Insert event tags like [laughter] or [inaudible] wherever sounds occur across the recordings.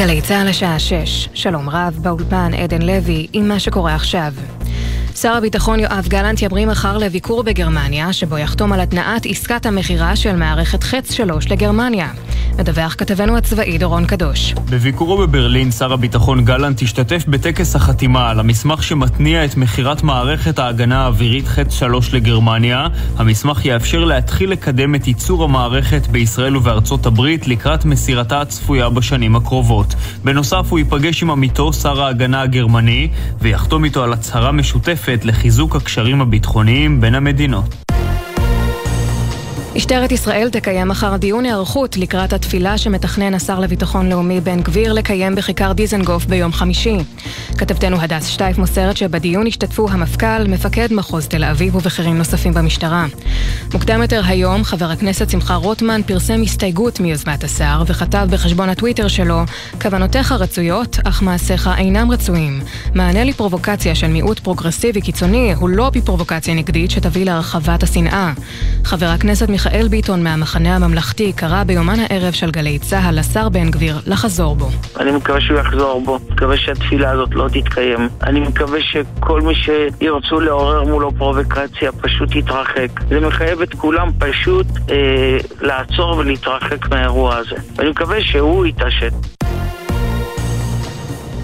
גלי צה"ל השעה 6, שלום רב, באולפן עדן לוי, עם מה שקורה עכשיו. שר הביטחון יואב גלנט ימריא מחר לביקור בגרמניה, שבו יחתום על התנעת עסקת המכירה של מערכת חץ 3 לגרמניה. מדווח כתבנו הצבאי דורון קדוש. בביקורו בברלין, שר הביטחון גלנט השתתף בטקס החתימה על המסמך שמתניע את מכירת מערכת ההגנה האווירית חץ 3 לגרמניה. המסמך יאפשר להתחיל לקדם את ייצור המערכת בישראל ובארצות הברית לקראת מסירתה הצפויה בשנים הקרובות. בנוסף, הוא ייפגש עם עמיתו, שר ההגנה הגרמני, ויחתום איתו על הצהרה משותפת לחיזוק הקשרים הביטחוניים בין המדינות. משטרת ישראל תקיים מחר דיון היערכות לקראת התפילה שמתכנן השר לביטחון לאומי בן גביר לקיים בכיכר דיזנגוף ביום חמישי. כתבתנו הדס שטייף מוסרת שבדיון השתתפו המפכ"ל, מפקד מחוז תל אביב ובכירים נוספים במשטרה. מוקדם יותר היום, חבר הכנסת שמחה רוטמן פרסם הסתייגות מיוזמת השר וכתב בחשבון הטוויטר שלו: כוונותיך רצויות, אך מעשיך אינם רצויים. מענה לפרובוקציה של מיעוט פרוגרסיבי קיצוני הוא לא בפרובוקציה נגדית שתביא להרחבת השנאה. חבר הכנסת מיכאל ביטון מהמחנה הממלכתי קרא ביומן הערב של גלי צה"ל לשר בן גביר לחזור בו. אני מקווה שהוא יחזור בו, מקווה שהתפילה הזאת לא תתקיים. אני מקווה שכל מי שירצו לעורר מולו פרובוקציה פשוט יתרחק. זה מחייב את כולם פשוט אה, לעצור ולהתרחק מהאירוע הזה. אני מקווה שהוא יתעשת.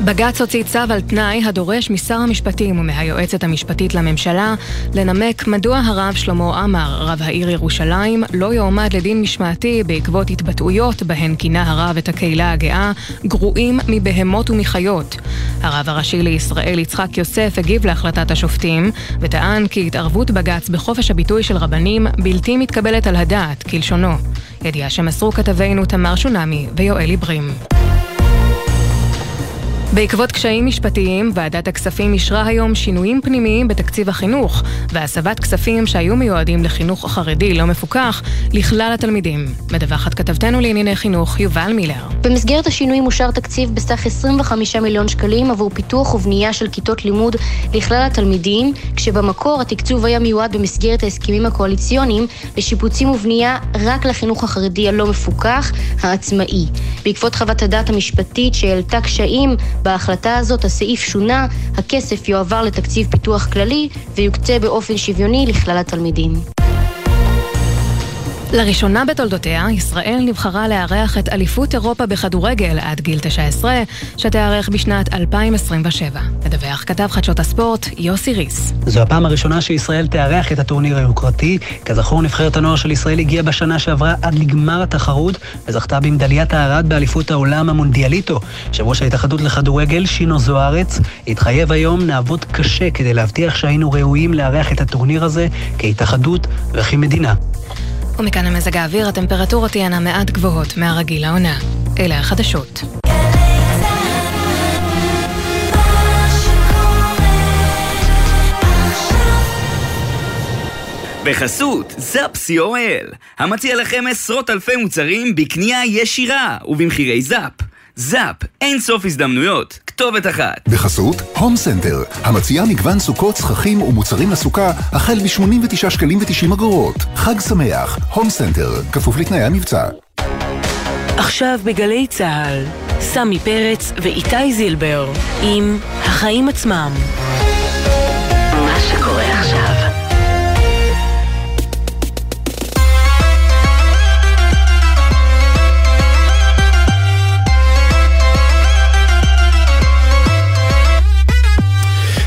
בג"ץ הוציא צו על תנאי הדורש משר המשפטים ומהיועצת המשפטית לממשלה לנמק מדוע הרב שלמה עמאר, רב העיר ירושלים, לא יועמד לדין משמעתי בעקבות התבטאויות בהן כינה הרב את הקהילה הגאה גרועים מבהמות ומחיות. הרב הראשי לישראל יצחק יוסף הגיב להחלטת השופטים וטען כי התערבות בג"ץ בחופש הביטוי של רבנים בלתי מתקבלת על הדעת, כלשונו. ידיעה שמסרו כתבינו תמר שונמי ויואל עיברים. בעקבות קשיים משפטיים, ועדת הכספים אישרה היום שינויים פנימיים בתקציב החינוך והסבת כספים שהיו מיועדים לחינוך חרדי לא מפוקח לכלל התלמידים. מדווחת כתבתנו לענייני חינוך יובל מילר. במסגרת השינויים אושר תקציב בסך 25 מיליון שקלים עבור פיתוח ובנייה של כיתות לימוד לכלל התלמידים, כשבמקור התקצוב היה מיועד במסגרת ההסכמים הקואליציוניים לשיפוצים ובנייה רק לחינוך החרדי הלא מפוקח, העצמאי. בעקבות חוות הדעת המשפטית שהעלתה קשיים בהחלטה הזאת הסעיף שונה, הכסף יועבר לתקציב פיתוח כללי ויוקצה באופן שוויוני לכלל התלמידים. לראשונה בתולדותיה, ישראל נבחרה לארח את אליפות אירופה בכדורגל עד גיל 19, שתיארך בשנת 2027. מדווח כתב חדשות הספורט, יוסי ריס. זו הפעם הראשונה שישראל תארח את הטורניר היוקרתי. כזכור, נבחרת הנוער של ישראל הגיעה בשנה שעברה עד לגמר התחרות, וזכתה במדליית הארד באליפות העולם המונדיאליטו. יושב ראש ההתאחדות לכדורגל, שינו זוארץ, התחייב היום, נעבוד קשה כדי להבטיח שהיינו ראויים לארח את הטורניר הזה כהתאחדות וכמדינה. ומכאן המזג האוויר, הטמפרטורות תהיינה מעט גבוהות מהרגיל לעונה. אלה החדשות. בחסות זאפ co.il, המציע לכם עשרות אלפי מוצרים בקנייה ישירה ובמחירי זאפ. זאפ, אין סוף הזדמנויות, כתובת אחת. בחסות הום סנטר, המציע מגוון סוכות, סככים ומוצרים לסוכה החל מ-89 שקלים ו-90 אגורות. חג שמח, הום סנטר, כפוף לתנאי המבצע. עכשיו בגלי צה"ל, סמי פרץ ואיתי זילבר עם החיים עצמם.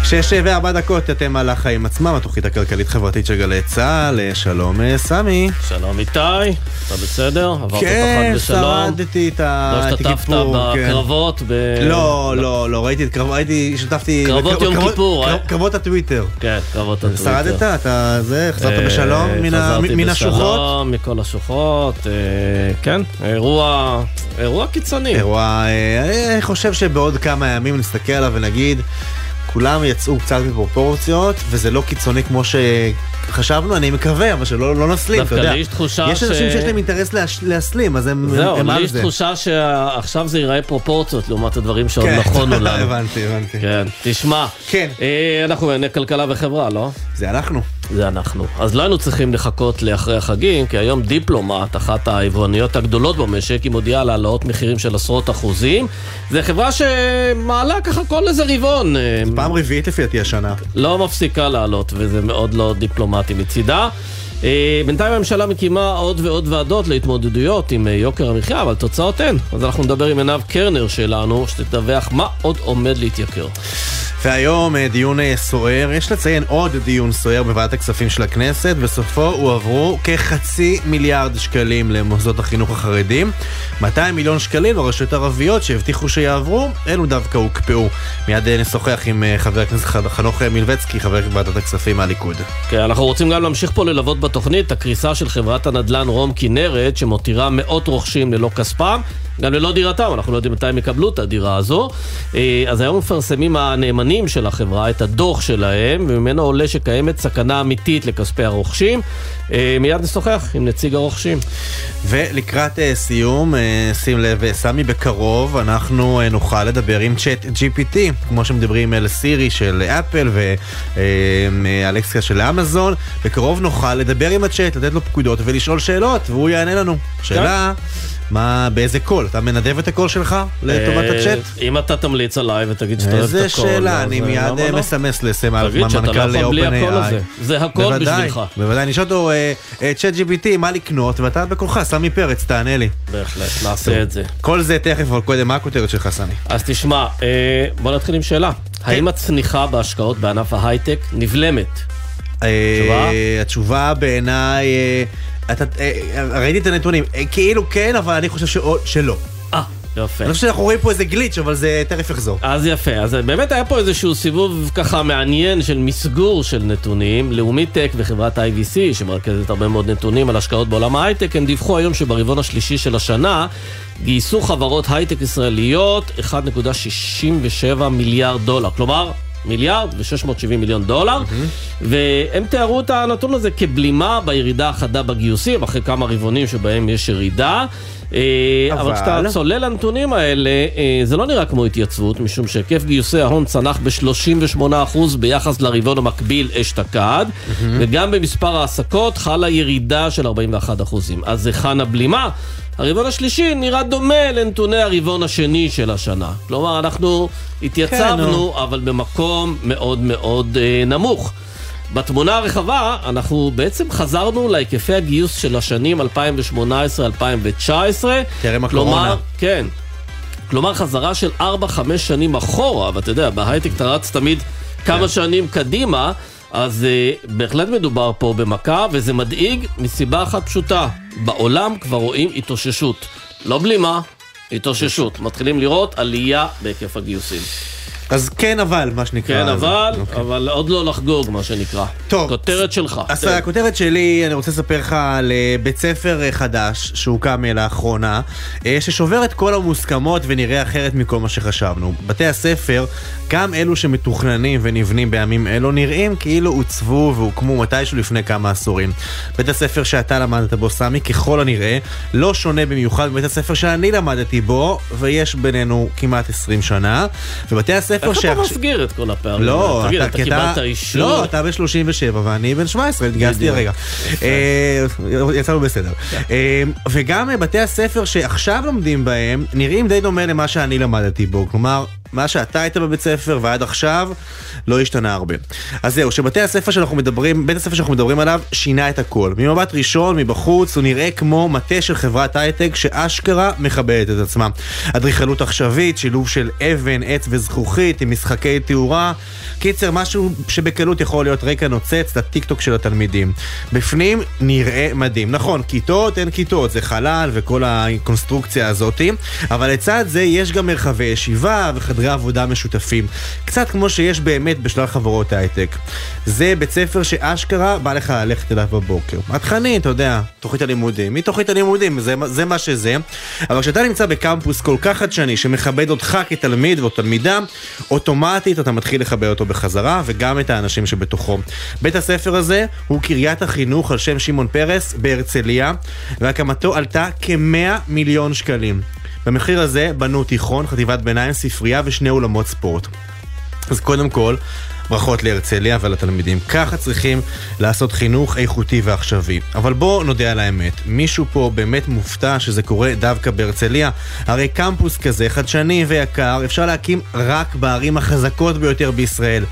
שש וארבע דקות, אתם על החיים עצמם, התוכנית הכלכלית-חברתית של גלי צה"ל. שלום, אה, סמי. שלום איתי, אתה בסדר? עברת כן, את החג בשלום? שרדתי את ה... לא השתתפת הכיפור, כן. בקרבות? ב... לא, לא, לא, ראיתי את קרבות, הייתי, השתתפתי... קרבות יום כיפור, אה? קרבות הטוויטר. כן, קרבות הטוויטר. שרדת? אתה זה, חזרת אה, בשלום מן ה- חזרתי השוחות? בשלום, מכל השוחות, אה, כן, אירוע, אירוע קיצוני. אירוע, אני חושב שבעוד כמה ימים נסתכל עליו ונגיד, כולם יצאו קצת מפרופורציות, וזה לא קיצוני כמו שחשבנו, אני מקווה, אבל שלא לא נסלים, אתה יודע. דווקא לי יש תחושה יש אנשים שיש להם אינטרס להש- להסלים, אז הם זהו, הם לי יש זה. תחושה שעכשיו זה ייראה פרופורציות לעומת הדברים שעוד כן, נכונו [laughs] לנו. הבנתי, הבנתי. כן, תשמע, כן. אה, אנחנו בענייני כלכלה וחברה, לא? זה אנחנו. זה אנחנו. אז לא היינו צריכים לחכות לאחרי החגים, כי היום דיפלומט, אחת היבואניות הגדולות במשק, היא מודיעה על העלאות מחירים של עשרות אחוזים. זו חברה שמעלה ככה כל איזה רבעון. פעם רביעית לפי דעתי השנה. לא מפסיקה לעלות, וזה מאוד לא דיפלומטי מצידה. אה, בינתיים הממשלה מקימה עוד ועוד ועדות להתמודדויות עם אה, יוקר המחיה, אבל תוצאות אין. אז אנחנו נדבר עם עינב קרנר שלנו, שתדווח מה עוד עומד להתייקר. והיום אה, דיון סוער, יש לציין עוד דיון סוער בוועדת הכספים של הכנסת, בסופו הועברו כחצי מיליארד שקלים למוסדות החינוך החרדים, 200 מיליון שקלים לרשויות ערביות שהבטיחו שיעברו, אלו דווקא הוקפאו. מיד אה, נשוחח עם אה, חבר הכנסת חנוך אה, מלביצקי, חבר ועדת הכספים מהליכוד. כן, אנחנו רוצים גם להמשיך פה ללוות בתוכנית הקריסה של חברת הנדל"ן רום כנרת, שמותירה מאות רוכשים ללא כספם, גם ללא דירתם, אנחנו לא יודעים מתי הם יקבלו את הדירה הזו. אה, אז היום מפרסמים הנאמנים של החברה את הדוח שלהם, וממנו עולה שקיימת סכנה אמיתית לכספי הרוכשים. אה, מיד נשוחח עם נציג הרוכשים. ולקראת אה, סיום, שים לב, סמי, בקרוב אנחנו נוכל לדבר עם צ'אט GPT, כמו שמדברים על סירי של אפל ואלכסה של אמזון, בקרוב נוכל לדבר עם הצ'אט, לתת לו פקודות ולשאול שאלות, והוא יענה לנו. שאלה, מה, באיזה קול? אתה מנדב את הקול שלך לטובת אה, הצ'אט? אם אתה תמליץ עליי ותגיד שאתה אוהב את הקול. איזה שאלה, אני אה, מיד אה, לא? מסמס לסם אלטמן תגיד שאתה לא יכול בלי הקול. הזה. זה הקול בשבילך. בוודאי, נשאל אותו, צ'אט GPT, מה לקנות, ואתה בקולך, סמי פרץ, תענה לי. בהחלט, נעשה את זה. כל זה תכף, אבל קודם, מה הכותרת שלך, סמי? אז תשמע, בוא נתחיל עם שאלה. כן. האם הצניחה בהשקעות בענף ההייטק נבלמת? תשובה? התשובה בעיניי, אתה- אה, ראיתי את הנתונים, אה, כאילו כן, אבל אני חושב שעוד- שלא. אה, יפה. אני חושב שאנחנו רואים פה איזה גליץ', אבל זה תכף יחזור. אז יפה, אז באמת היה פה איזשהו סיבוב ככה מעניין של מסגור של נתונים. לאומי טק וחברת IVC, שמרכזת הרבה מאוד נתונים על השקעות בעולם ההייטק, הם דיווחו היום שברבעון השלישי של השנה גייסו חברות הייטק ישראליות 1.67 מיליארד דולר. כלומר, מיליארד ו-670 מיליון דולר, והם תיארו את הנתון הזה כבלימה בירידה החדה בגיוסים, אחרי כמה רבעונים שבהם יש ירידה. אה, אבל אבל- כשאתה צולל לנתונים האלה, אה, זה לא נראה כמו התייצבות, משום שהיקף גיוסי ההון צנח ב-38% ביחס לרבעון המקביל אשתקד, וגם במספר העסקות חלה ירידה של 41%. אז היכן הבלימה? הרבעון השלישי נראה דומה לנתוני הרבעון השני של השנה. כלומר, אנחנו התייצבנו, אבל במקום מאוד מאוד אה, נמוך. בתמונה הרחבה, אנחנו בעצם חזרנו להיקפי הגיוס של השנים 2018-2019. טרם כלומר, הקורונה. כן. כלומר, חזרה של 4-5 שנים אחורה, ואתה יודע, בהייטק אתה רץ תמיד כמה שנים קדימה, אז uh, בהחלט מדובר פה במכה, וזה מדאיג מסיבה אחת פשוטה. בעולם כבר רואים התאוששות. לא בלימה, התאוששות. מתחילים לראות עלייה בהיקף הגיוסים. אז כן אבל, מה שנקרא. כן, אבל, אוקיי. אבל עוד לא לחגוג, מה שנקרא. טוב. כותרת שלך. אז תן. הכותרת שלי, אני רוצה לספר לך על אה, בית ספר אה, חדש שהוקם אה, לאחרונה, ששובר את כל המוסכמות ונראה אחרת מכל מה שחשבנו. בתי הספר, גם אלו שמתוכננים ונבנים בימים אלו, נראים כאילו עוצבו והוקמו מתישהו לפני כמה עשורים. בית הספר שאתה למדת בו, סמי, ככל הנראה, לא שונה במיוחד מבית הספר שאני למדתי בו, ויש בינינו כמעט 20 שנה. ובתי הספר איך אתה מסגיר את כל הפערים? לא, תגיד, אתה קיבלת אישור? לא, אתה בן 37 ואני בן 17, התגייסתי. הרגע. אה, יצאנו בסדר. אה, וגם אה, בתי הספר שעכשיו לומדים בהם, נראים די דומה למה שאני למדתי בו. כלומר, מה שאתה היית בבית ספר ועד עכשיו, לא השתנה הרבה. אז זהו, שבתי הספר שאנחנו מדברים, בית הספר שאנחנו מדברים עליו, שינה את הכל. ממבט ראשון, מבחוץ, הוא נראה כמו מטה של חברת הייטק שאשכרה מכבדת את עצמה. אדריכלות עכשווית, שילוב של אבן, עץ וזכוכית עם משחקי תאורה. קיצר, משהו שבקלות יכול להיות רקע נוצץ לטיקטוק של התלמידים. בפנים נראה מדהים. נכון, כיתות אין כיתות, זה חלל וכל הקונסטרוקציה הזאתי, אבל לצד זה יש גם מרחבי ישיבה וחדרי חדרי עבודה משותפים. קצת כמו שיש באמת בשלל חברות הייטק. זה בית ספר שאשכרה בא לך ללכת אליו בבוקר. התכנים, אתה יודע, תוכנית הלימודים, היא תוכנית הלימודים, זה, זה מה שזה. אבל כשאתה נמצא בקמפוס כל כך חדשני, שמכבד אותך כתלמיד או תלמידה, אוטומטית אתה מתחיל לכבד אותו בחזרה, וגם את האנשים שבתוכו. בית הספר הזה הוא קריית החינוך על שם שמעון פרס בהרצליה, והקמתו עלתה כ-100 מיליון שקלים. במחיר הזה בנו תיכון, חטיבת ביניים, ספרייה ושני אולמות ספורט. אז קודם כל, ברכות להרצליה ולתלמידים. ככה צריכים לעשות חינוך איכותי ועכשווי. אבל בואו נודה על האמת, מישהו פה באמת מופתע שזה קורה דווקא בהרצליה? הרי קמפוס כזה חדשני ויקר אפשר להקים רק בערים החזקות ביותר בישראל.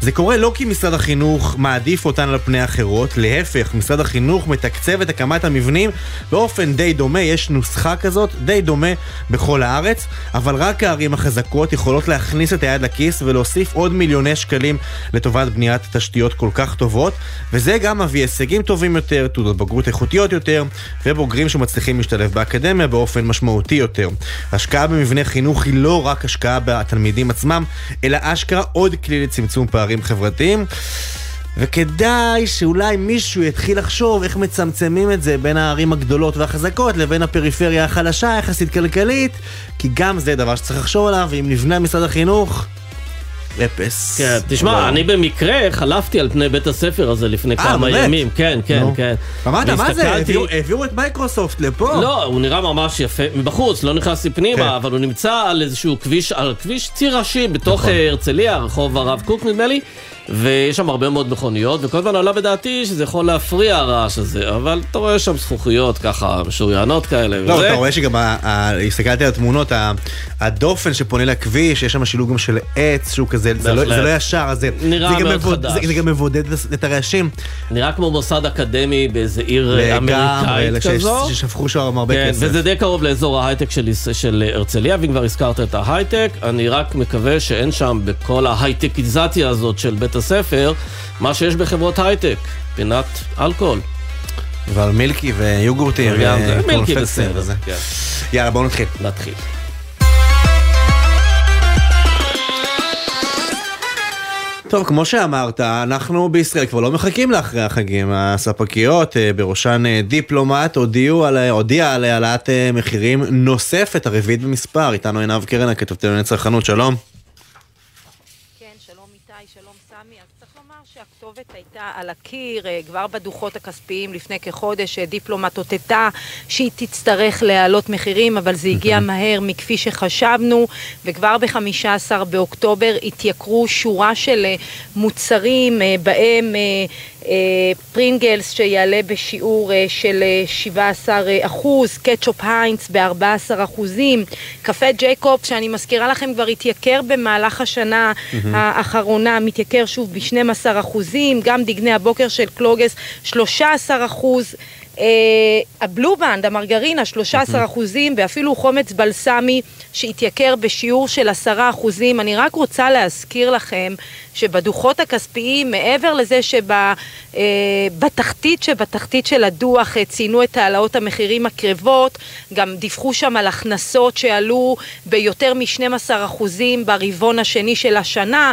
זה קורה לא כי משרד החינוך מעדיף אותן על פני אחרות, להפך, משרד החינוך מתקצב את הקמת המבנים באופן די דומה, יש נוסחה כזאת, די דומה בכל הארץ, אבל רק הערים החזקות יכולות להכניס את היד לכיס ולהוסיף עוד מיליוני שקלים לטובת בניית תשתיות כל כך טובות, וזה גם מביא הישגים טובים יותר, תעודות בגרות איכותיות יותר, ובוגרים שמצליחים להשתלב באקדמיה באופן משמעותי יותר. השקעה במבנה חינוך היא לא רק השקעה בתלמידים עצמם, אלא אשכרה עוד כלי לצמצום פערים חברתיים. וכדאי שאולי מישהו יתחיל לחשוב איך מצמצמים את זה בין הערים הגדולות והחזקות לבין הפריפריה החלשה יחסית כלכלית, כי גם זה דבר שצריך לחשוב עליו, ואם נבנה משרד החינוך, אפס. כן, תשמע, אני במקרה חלפתי על פני בית הספר הזה לפני אה, כמה באמת? ימים. כן, כן, נו. כן. אמרת, מה זה? העבירו- העבירו את מייקרוסופט לפה? לא, הוא נראה ממש יפה מבחוץ, לא נכנסתי כן. פנימה, אבל הוא נמצא על איזשהו כביש, על כביש ציר ראשי בתוך נכון. אה, הרצליה, רחוב הרב קוק נדמה לי, ויש שם הרבה מאוד מכוניות, וכל הזמן עלה בדעתי שזה יכול להפריע הרעש הזה, אבל אתה רואה שם זכוכיות ככה, משוריינות כאלה, לא, וזה- אתה רואה שגם, ה- ה- הסתכלתי על התמונות, ה- הדופן שפונה לכביש, יש שם שילוב גם של עץ, שהוא כזה, זה לא-. זה לא ישר, זה נראה זה גם מאוד מבוד- חדש. זה- זה גם מבודד את הרעשים. נראה כמו מוסד אקדמי באיזה עיר אמריקאית כזו. ששפכו שם הרבה כן, כסף. וזה די קרוב לאזור ההייטק של, של הרצליה, ואם כבר הזכרת את ההייטק, אני רק מקווה שאין שם בכל ההייטקיזציה הזאת של בית הספר, מה שיש בחברות הייטק, פינת אלכוהול. אבל מילקי ויוגורטים בסדר, וזה. כן. יאללה, בואו נתחיל. נתחיל. טוב, כמו שאמרת, אנחנו בישראל כבר לא מחכים לאחרי החגים. הספקיות, אה, בראשן אה, דיפלומט, הודיעו על, הודיעה על העלאת אה, מחירים נוספת, הרביעית במספר. איתנו עינב קרן, הכתבתי לענייני צרכנות, שלום. כן, שלום איתי, שלום סמי. אז צריך לומר שהכתובת הייתה על הקיר, אה, כבר בדוחות הכספיים לפני כחודש אה, דיפלומט אותתה שהיא תצטרך להעלות מחירים, אבל זה הגיע [laughs] מהר מכפי שחשבנו, וכבר ב-15 באוקטובר התייקרו שורה של אה, מוצרים, בהם פרינגלס שיעלה בשיעור אה, של אה, 17 אחוז, קטשופ היינץ ב-14 אחוזים, קפה ג'ייקוב שאני מזכירה לכם כבר התייקר במהלך השנה מהמם. האחרונה, מתייקר שוב ב-12 אחוזים, גם דגני הבוקר של קלוגס 13 אחוז. אה, הבלובנד, המרגרינה, 13 אחוזים, ואפילו חומץ בלסמי שהתייקר בשיעור של 10 אחוזים. אני רק רוצה להזכיר לכם שבדוחות הכספיים, מעבר לזה שבתחתית שבתחתית של הדוח אה, ציינו את העלאות המחירים הקרבות, גם דיווחו שם על הכנסות שעלו ביותר מ-12 אחוזים ברבעון השני של השנה.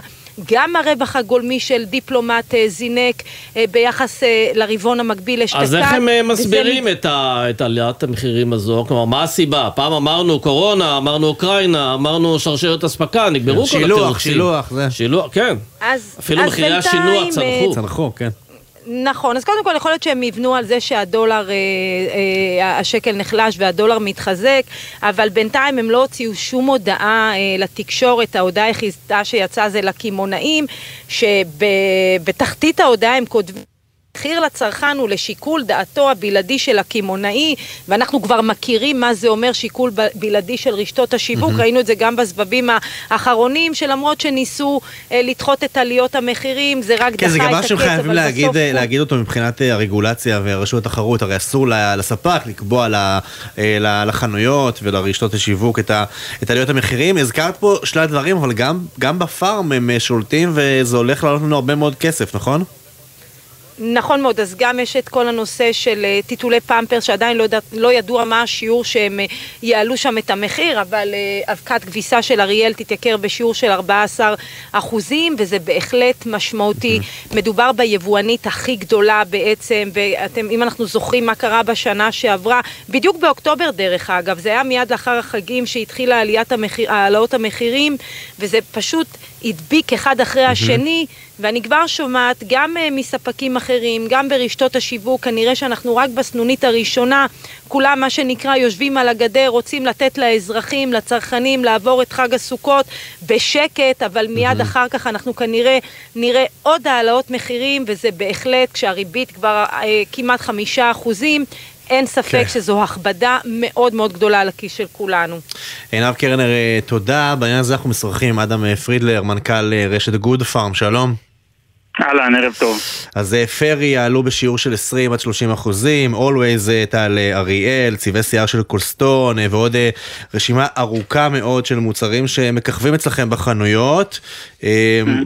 גם הרווח הגולמי של דיפלומט אה, זינק אה, ביחס אה, לרבעון המקביל אשתקד. אז איך הם וזה מסבירים את ה- את עליית המחירים הזו? כלומר, מה הסיבה? פעם אמרנו קורונה, אמרנו אוקראינה, אמרנו שרשרת אספקה, נגמרו כל שילוח, התירוצים. שילוח, זה. שילוח, כן. אז, אפילו אז מחירי השינוע צנחו. צנחו, כן. נכון, אז קודם כל יכול להיות שהם יבנו על זה שהדולר, אה, אה, השקל נחלש והדולר מתחזק, אבל בינתיים הם לא הוציאו שום הודעה אה, לתקשורת, ההודעה היחידה שיצאה זה לקמעונאים, שבתחתית ההודעה הם כותבים... מחיר לצרכן הוא לשיקול דעתו הבלעדי של הקמעונאי, ואנחנו כבר מכירים מה זה אומר שיקול ב- בלעדי של רשתות השיווק, מהמם. ראינו את זה גם בסבבים האחרונים, שלמרות שניסו אה, לדחות את עליות המחירים, זה רק דחה כן, את זה הקץ, דבר שהם אבל חייבים להגיד, בסוף הוא- להגיד אותו מבחינת אה, הרגולציה ורשות התחרות, הרי אסור לספק לקבוע אה, לחנויות ולרשתות השיווק את ה- את עליות המחירים. הזכרת פה שלל דברים, אבל גם, גם בפארם הם אה, שולטים וזה הולך לעלות לנו הרבה מאוד כסף, נכון? נכון מאוד, אז גם יש את כל הנושא של אה, טיטולי פמפר, שעדיין לא, ידע, לא ידוע מה השיעור שהם אה, יעלו שם את המחיר, אבל אה, אבקת כביסה של אריאל תתייקר בשיעור של 14 אחוזים, וזה בהחלט משמעותי. מדובר ביבואנית הכי גדולה בעצם, ואם אנחנו זוכרים מה קרה בשנה שעברה, בדיוק באוקטובר דרך אגב, זה היה מיד לאחר החגים שהתחילה עליית המחיר, העלאות המחירים, וזה פשוט הדביק אחד אחרי השני. ואני כבר שומעת גם uh, מספקים אחרים, גם ברשתות השיווק, כנראה שאנחנו רק בסנונית הראשונה, כולם מה שנקרא יושבים על הגדר, רוצים לתת לאזרחים, לצרכנים, לעבור את חג הסוכות בשקט, אבל מיד אחר כך אנחנו כנראה נראה עוד העלאות מחירים, וזה בהחלט כשהריבית כבר אה, כמעט חמישה אחוזים. אין ספק כן. שזו הכבדה מאוד מאוד גדולה על הכיס של כולנו. עינב קרנר, אה, תודה. בעניין הזה אנחנו משוחחים עם אדם פרידלר, מנכ"ל רשת גוד פארם, שלום. אהלן, ערב טוב. אז אה, פיירי יעלו בשיעור של 20 עד 30 אחוזים, אה, תעלה אריאל, צבעי שיער של קולסטון אה, ועוד רשימה ארוכה מאוד של מוצרים שמככבים אצלכם בחנויות. Mm-hmm.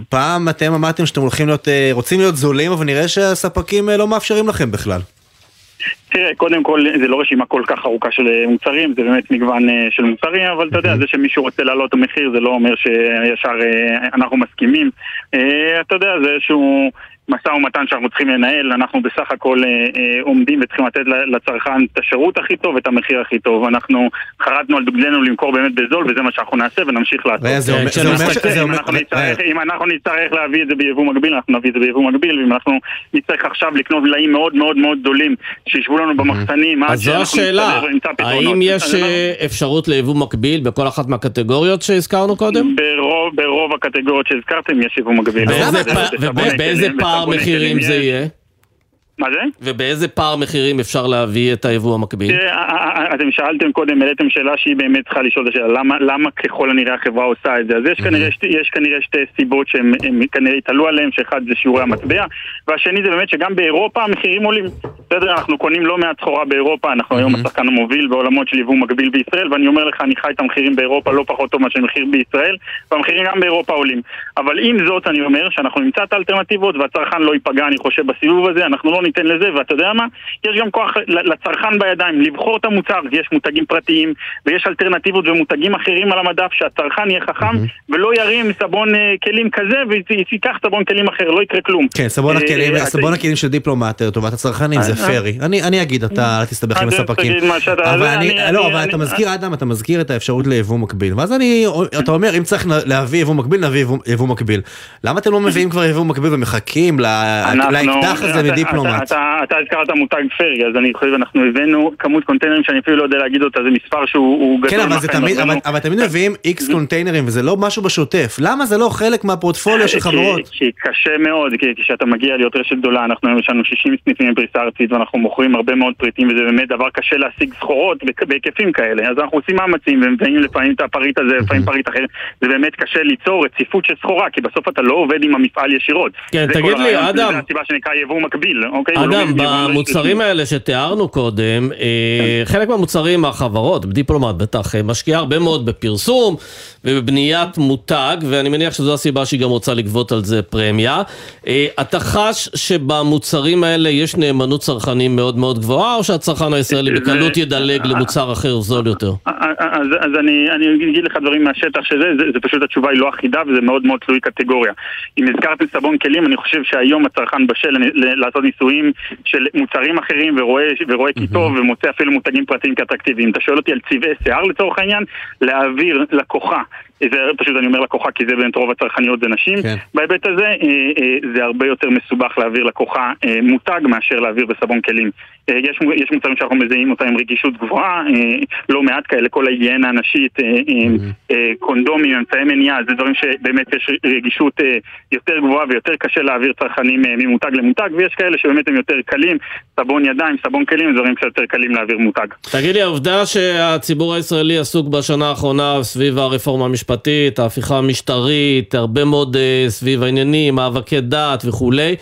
פעם אתם אמרתם שאתם הולכים להיות, רוצים להיות זולים, אבל נראה שהספקים לא מאפשרים לכם בכלל. תראה, קודם כל זה לא רשימה כל כך ארוכה של אה, מוצרים, זה באמת מגוון אה, של מוצרים, אבל אתה יודע, זה שמישהו רוצה להעלות את המחיר זה לא אומר שישר אה, אנחנו מסכימים. אתה יודע, זה איזשהו... משא ומתן שאנחנו צריכים לנהל, אנחנו בסך הכל אה, אה, עומדים וצריכים לתת לצרכן את השירות הכי טוב ואת המחיר הכי טוב. אנחנו חרדנו על דוגלנו למכור באמת בזול וזה מה שאנחנו נעשה ונמשיך לעשות. אם אנחנו נצטרך להביא את זה ביבוא מקביל, אנחנו נביא את זה ביבוא מקביל, ואם אנחנו נצטרך עכשיו לקנות מלאים מאוד מאוד מאוד גדולים שישבו לנו במחסנים, אז זו השאלה, האם יש אה, אפשרות ליבוא מקביל בכל אחת מהקטגוריות שהזכרנו קודם? ברוב הקטגוריות שהזכרתם יש יבוא מקביל. ובאיזה פעם? פער מחירים זה יהיה? מה זה? ובאיזה פער מחירים אפשר להביא את היבוא המקביל? אתם שאלתם קודם, העליתם שאלה שהיא באמת צריכה לשאול את השאלה, למה, למה ככל הנראה החברה עושה את זה? אז יש, mm-hmm. כנראה, יש כנראה שתי סיבות שהם כנראה התעלו עליהן, שאחד זה שיעורי המטבע, והשני זה באמת שגם באירופה המחירים עולים. בסדר, אנחנו קונים לא מעט סחורה באירופה, אנחנו. היום השחקן המוביל בעולמות של יבוא מקביל בישראל, ואני אומר לך, אני חי את המחירים באירופה לא פחות טוב מאשר מחיר בישראל, והמחירים גם באירופה עולים. אבל עם זאת, אני אומר שאנחנו נמצא את האלטרנטיבות, והצרכן לא ייפגע, אני חושב, בסיבוב הזה, אנחנו לא ניתן לזה, ואתה יודע מה? יש גם כוח לצרכן בידיים, לבחור את המוצר, יש מותגים פרטיים, ויש אלטרנטיבות ומותגים אחרים על המדף, שהצרכן יהיה חכם, mm-hmm. ולא ירים סבון uh, כלים כזה, וייקח סבון כלים אחר, לא יקרה כלום. כן, סבון uh, הכלים, uh, סבון הכלים של דיפלומט לטובת הצרכנים זה פרי. אני, אני אגיד, אתה אל תסתבך עם הספקים. אבל לא, אבל אתה מזכיר, אדם, אתה מזכיר את האפשרות ליבוא מקביל, ואז אני, אתה אומר, אם צריך להביא יבוא מקביל, נביא יבוא מקביל. למה אתם לא מביאים כבר יבוא מקביל ומחכים לאקדח הזה מדיפלומט? אתה הזכרת מותג פרי, אז אני חושב, אנחנו הבאנו כמות קונטיינרים שאני אפילו לא יודע להגיד אותה, זה מספר שהוא גדול. כן, אבל, זה תמיד, אבל, אבל תמיד מביאים איקס קונטיינרים וזה לא משהו בשוטף. למה זה לא חלק מהפורטפוליו של חברות? כי קשה מאוד, כי כשאתה מגיע להיות רשת גדולה, אנחנו יש לנו 60 סניפים בפריסה ארצית ואנחנו מוכרים הרבה מאוד פריטים וזה באמת דבר קשה להשיג סחורות בהיקפים כאלה. אז אנחנו עושים מאמצים ומביאים לפעמים את הפריט הזה, לפעמים פריט אחר. זה באמת קשה ליצור רציפות של סחורה, כי בסוף אתה לא עובד עם המפעל ישירות. כן, תגיד לי, אדם. זה הסיבה שנקרא יבוא מקביל, אוקיי? אדם, במוצרים האלה שתיארנו קודם, אה, חלק מהמוצרים מהחברות, דיפלומט בטח, אה, משקיעה הרבה מאוד בפרסום ובבניית מותג, ואני מניח שזו הסיבה שהיא גם רוצה לגבות על זה פרמיה. אה, אתה חש שבמוצרים האלה יש נאמנות צרכנים מאוד מאוד גבוהה, או שהצרכן הישראלי בקלות ידלג למוצר אחר זול יותר? אז, אז אני, אני אגיד לך דברים מהשטח שזה, זה, זה פשוט התשובה היא לא אחידה וזה מאוד מאוד תלוי קטגוריה. אם הזכרתם סבון כלים, אני חושב שהיום הצרכן בשל לעשות ניסויים של מוצרים אחרים ורואה, ורואה כי טוב ומוצא אפילו מותגים פרטיים כאטרקטיביים. אתה שואל אותי על צבעי שיער לצורך העניין, להעביר לקוחה זה פשוט אני אומר לקוחה כי זה באמת רוב הצרכניות זה נשים. כן. בהיבט הזה אה, אה, זה הרבה יותר מסובך להעביר לקוחה אה, מותג מאשר להעביר בסבון כלים. יש, יש מוצרים שאנחנו מזהים אותם עם רגישות גבוהה, לא מעט כאלה, כל ההיגיינה הנשית, mm-hmm. קונדומים, אמצעי מניעה, זה דברים שבאמת יש רגישות יותר גבוהה ויותר קשה להעביר צרכנים ממותג למותג, ויש כאלה שבאמת הם יותר קלים, סבון ידיים, סבון כלים, דברים שיותר קלים להעביר מותג. תגיד לי, העובדה שהציבור הישראלי עסוק בשנה האחרונה סביב הרפורמה המשפטית, ההפיכה המשטרית, הרבה מאוד uh, סביב העניינים, מאבקי דת וכולי,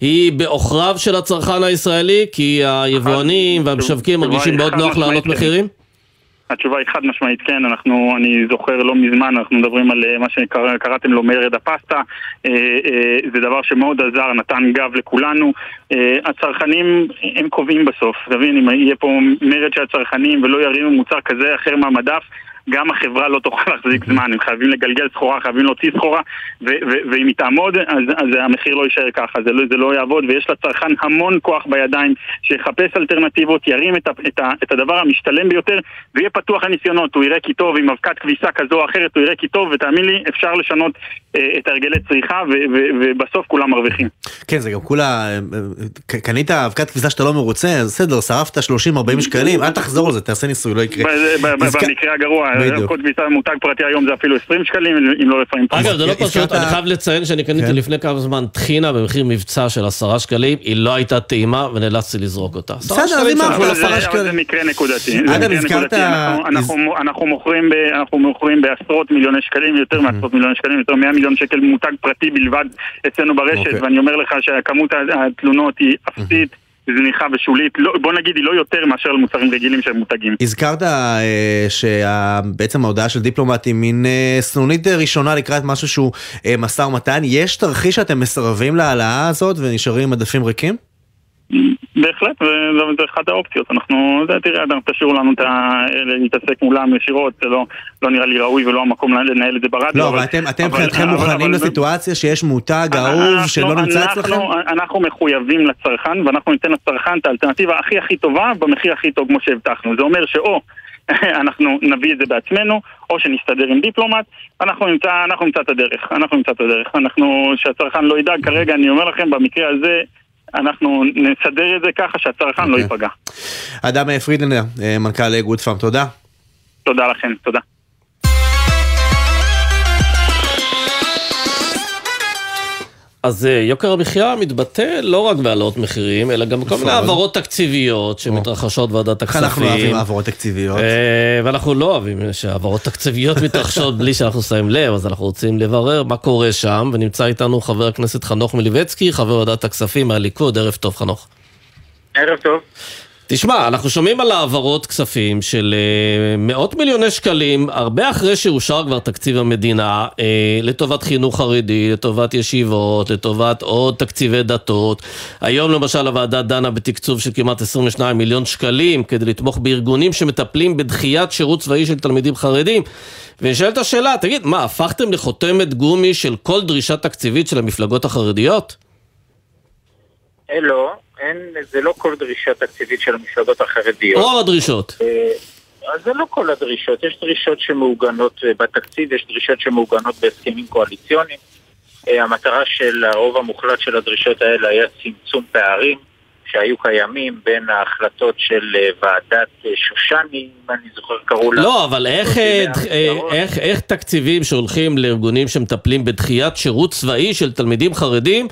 היא בעוכריו של הצרכן הישראלי, כי היבואנים והמשווקים מרגישים מאוד נוח להעלות מחירים? התשובה היא חד משמעית כן, אנחנו, אני זוכר לא מזמן, אנחנו מדברים על אה, מה שקראתם לו מרד הפסטה, אה, אה, זה דבר שמאוד עזר, נתן גב לכולנו. הצרכנים הם קובעים בסוף, תבין, אם יהיה פה מרד של הצרכנים ולא ירימו מוצר כזה אחר מהמדף, גם החברה לא תוכל להחזיק זמן, הם חייבים לגלגל סחורה, חייבים להוציא סחורה, ואם היא תעמוד, אז, אז המחיר לא יישאר ככה, זה לא, זה לא יעבוד, ויש לצרכן המון כוח בידיים, שיחפש אלטרנטיבות, ירים את, ה, את, ה, את הדבר המשתלם ביותר, ויהיה פתוח לניסיונות, הוא יראה כי טוב, עם אבקת כביסה כזו או אחרת, הוא יראה כי טוב, ותאמין לי, אפשר לשנות את הרגלי צריכה, ו, ו, ובסוף כולם מרוויחים. כן, זה גם כולה, אה, אה, קנית אבקת כביסה שאתה לא מרוצה, אז בסדר, שרפת 30-40 שקלים, אל תחזור על זה, תעשה ניסוי, לא יקרה. במקרה הגרוע, קוד כביסה מותג פרטי היום זה אפילו 20 שקלים, אם לא לפעמים אגב, זה לא פשוט, אני חייב לציין שאני קניתי כן. לפני כמה זמן טחינה במחיר מבצע של 10 שקלים, היא לא הייתה טעימה ונאלצתי לזרוק אותה. בסדר, אז אם אנחנו 10 שקלים. זה מקרה נקודתי. אנחנו מוכרים בעשרות מיליוני שקלים, יותר מעשרות מיליוני שקלים, יותר 100 מיליון שקל מותג פרטי בלבד אצלנו ברשת, אוקיי. ואני אומר לך שכמות התלונות היא אפסית. זניחה ושולית, לא, בוא נגיד היא לא יותר מאשר למוצרים רגילים שהם מותגים. הזכרת אה, שבעצם ההודעה של דיפלומט היא מין אה, סנונית ראשונה לקראת משהו שהוא אה, משא ומתן, יש תרחיש שאתם מסרבים להעלאה הזאת ונשארים עם עדפים ריקים? בהחלט, וזו אחת האופציות. אנחנו, זה, תראה, תשאירו לנו את ה... להתעסק מולם ישירות, זה לא, לא נראה לי ראוי ולא המקום לנהל את זה ברדיו. לא, אבל אתם מבחינתכם מוכנים לסיטואציה שיש מותג אהוב שלא נמצא אצלכם? אנחנו מחויבים לצרכן, ואנחנו ניתן לצרכן את האלטרנטיבה הכי הכי טובה במחיר הכי טוב כמו שהבטחנו. זה אומר שאו [laughs] אנחנו נביא את זה בעצמנו, או שנסתדר עם דיפלומט, אנחנו נמצא, אנחנו נמצא את הדרך, אנחנו נמצא את הדרך. אנחנו, שהצרכן לא ידאג, כרגע אני אומר לכם, במקרה הזה אנחנו נסדר את זה ככה שהצרכן okay. לא אוקיי. ייפגע. אדם פרידנר, אה, מנכ"ל איגוד פארם, תודה. תודה לכם, תודה. אז אה, יוקר המחיה מתבטא לא רק בהעלאות מחירים, אלא גם בכל מיני העברות תקציביות שמתרחשות בוועדת הכספים. אנחנו אוהבים העברות תקציביות. אה, ואנחנו לא אוהבים שהעברות תקציביות מתרחשות בלי שאנחנו שמים לב, אז אנחנו רוצים לברר מה קורה שם, ונמצא איתנו חבר הכנסת חנוך מליבצקי, חבר ועדת הכספים מהליכוד. ערב טוב, חנוך. ערב טוב. תשמע, אנחנו שומעים על העברות כספים של uh, מאות מיליוני שקלים, הרבה אחרי שאושר כבר תקציב המדינה, uh, לטובת חינוך חרדי, לטובת ישיבות, לטובת עוד תקציבי דתות. היום למשל הוועדה דנה בתקצוב של כמעט 22 מיליון שקלים כדי לתמוך בארגונים שמטפלים בדחיית שירות צבאי של תלמידים חרדים. ונשאלת השאלה, תגיד, מה, הפכתם לחותמת גומי של כל דרישה תקציבית של המפלגות החרדיות? לא. אין, זה לא כל דרישה תקציבית של המפלגות החרדיות. רוב הדרישות. אה, אז זה לא כל הדרישות, יש דרישות שמעוגנות אה, בתקציב, יש דרישות שמעוגנות בהסכמים קואליציוניים. אה, המטרה של הרוב המוחלט של הדרישות האלה היה צמצום פערים שהיו קיימים בין ההחלטות של ועדת שושני, אם אני זוכר קראו לה. לא, אבל איך, איך, איך תקציבים שהולכים לארגונים שמטפלים בדחיית שירות צבאי של תלמידים חרדים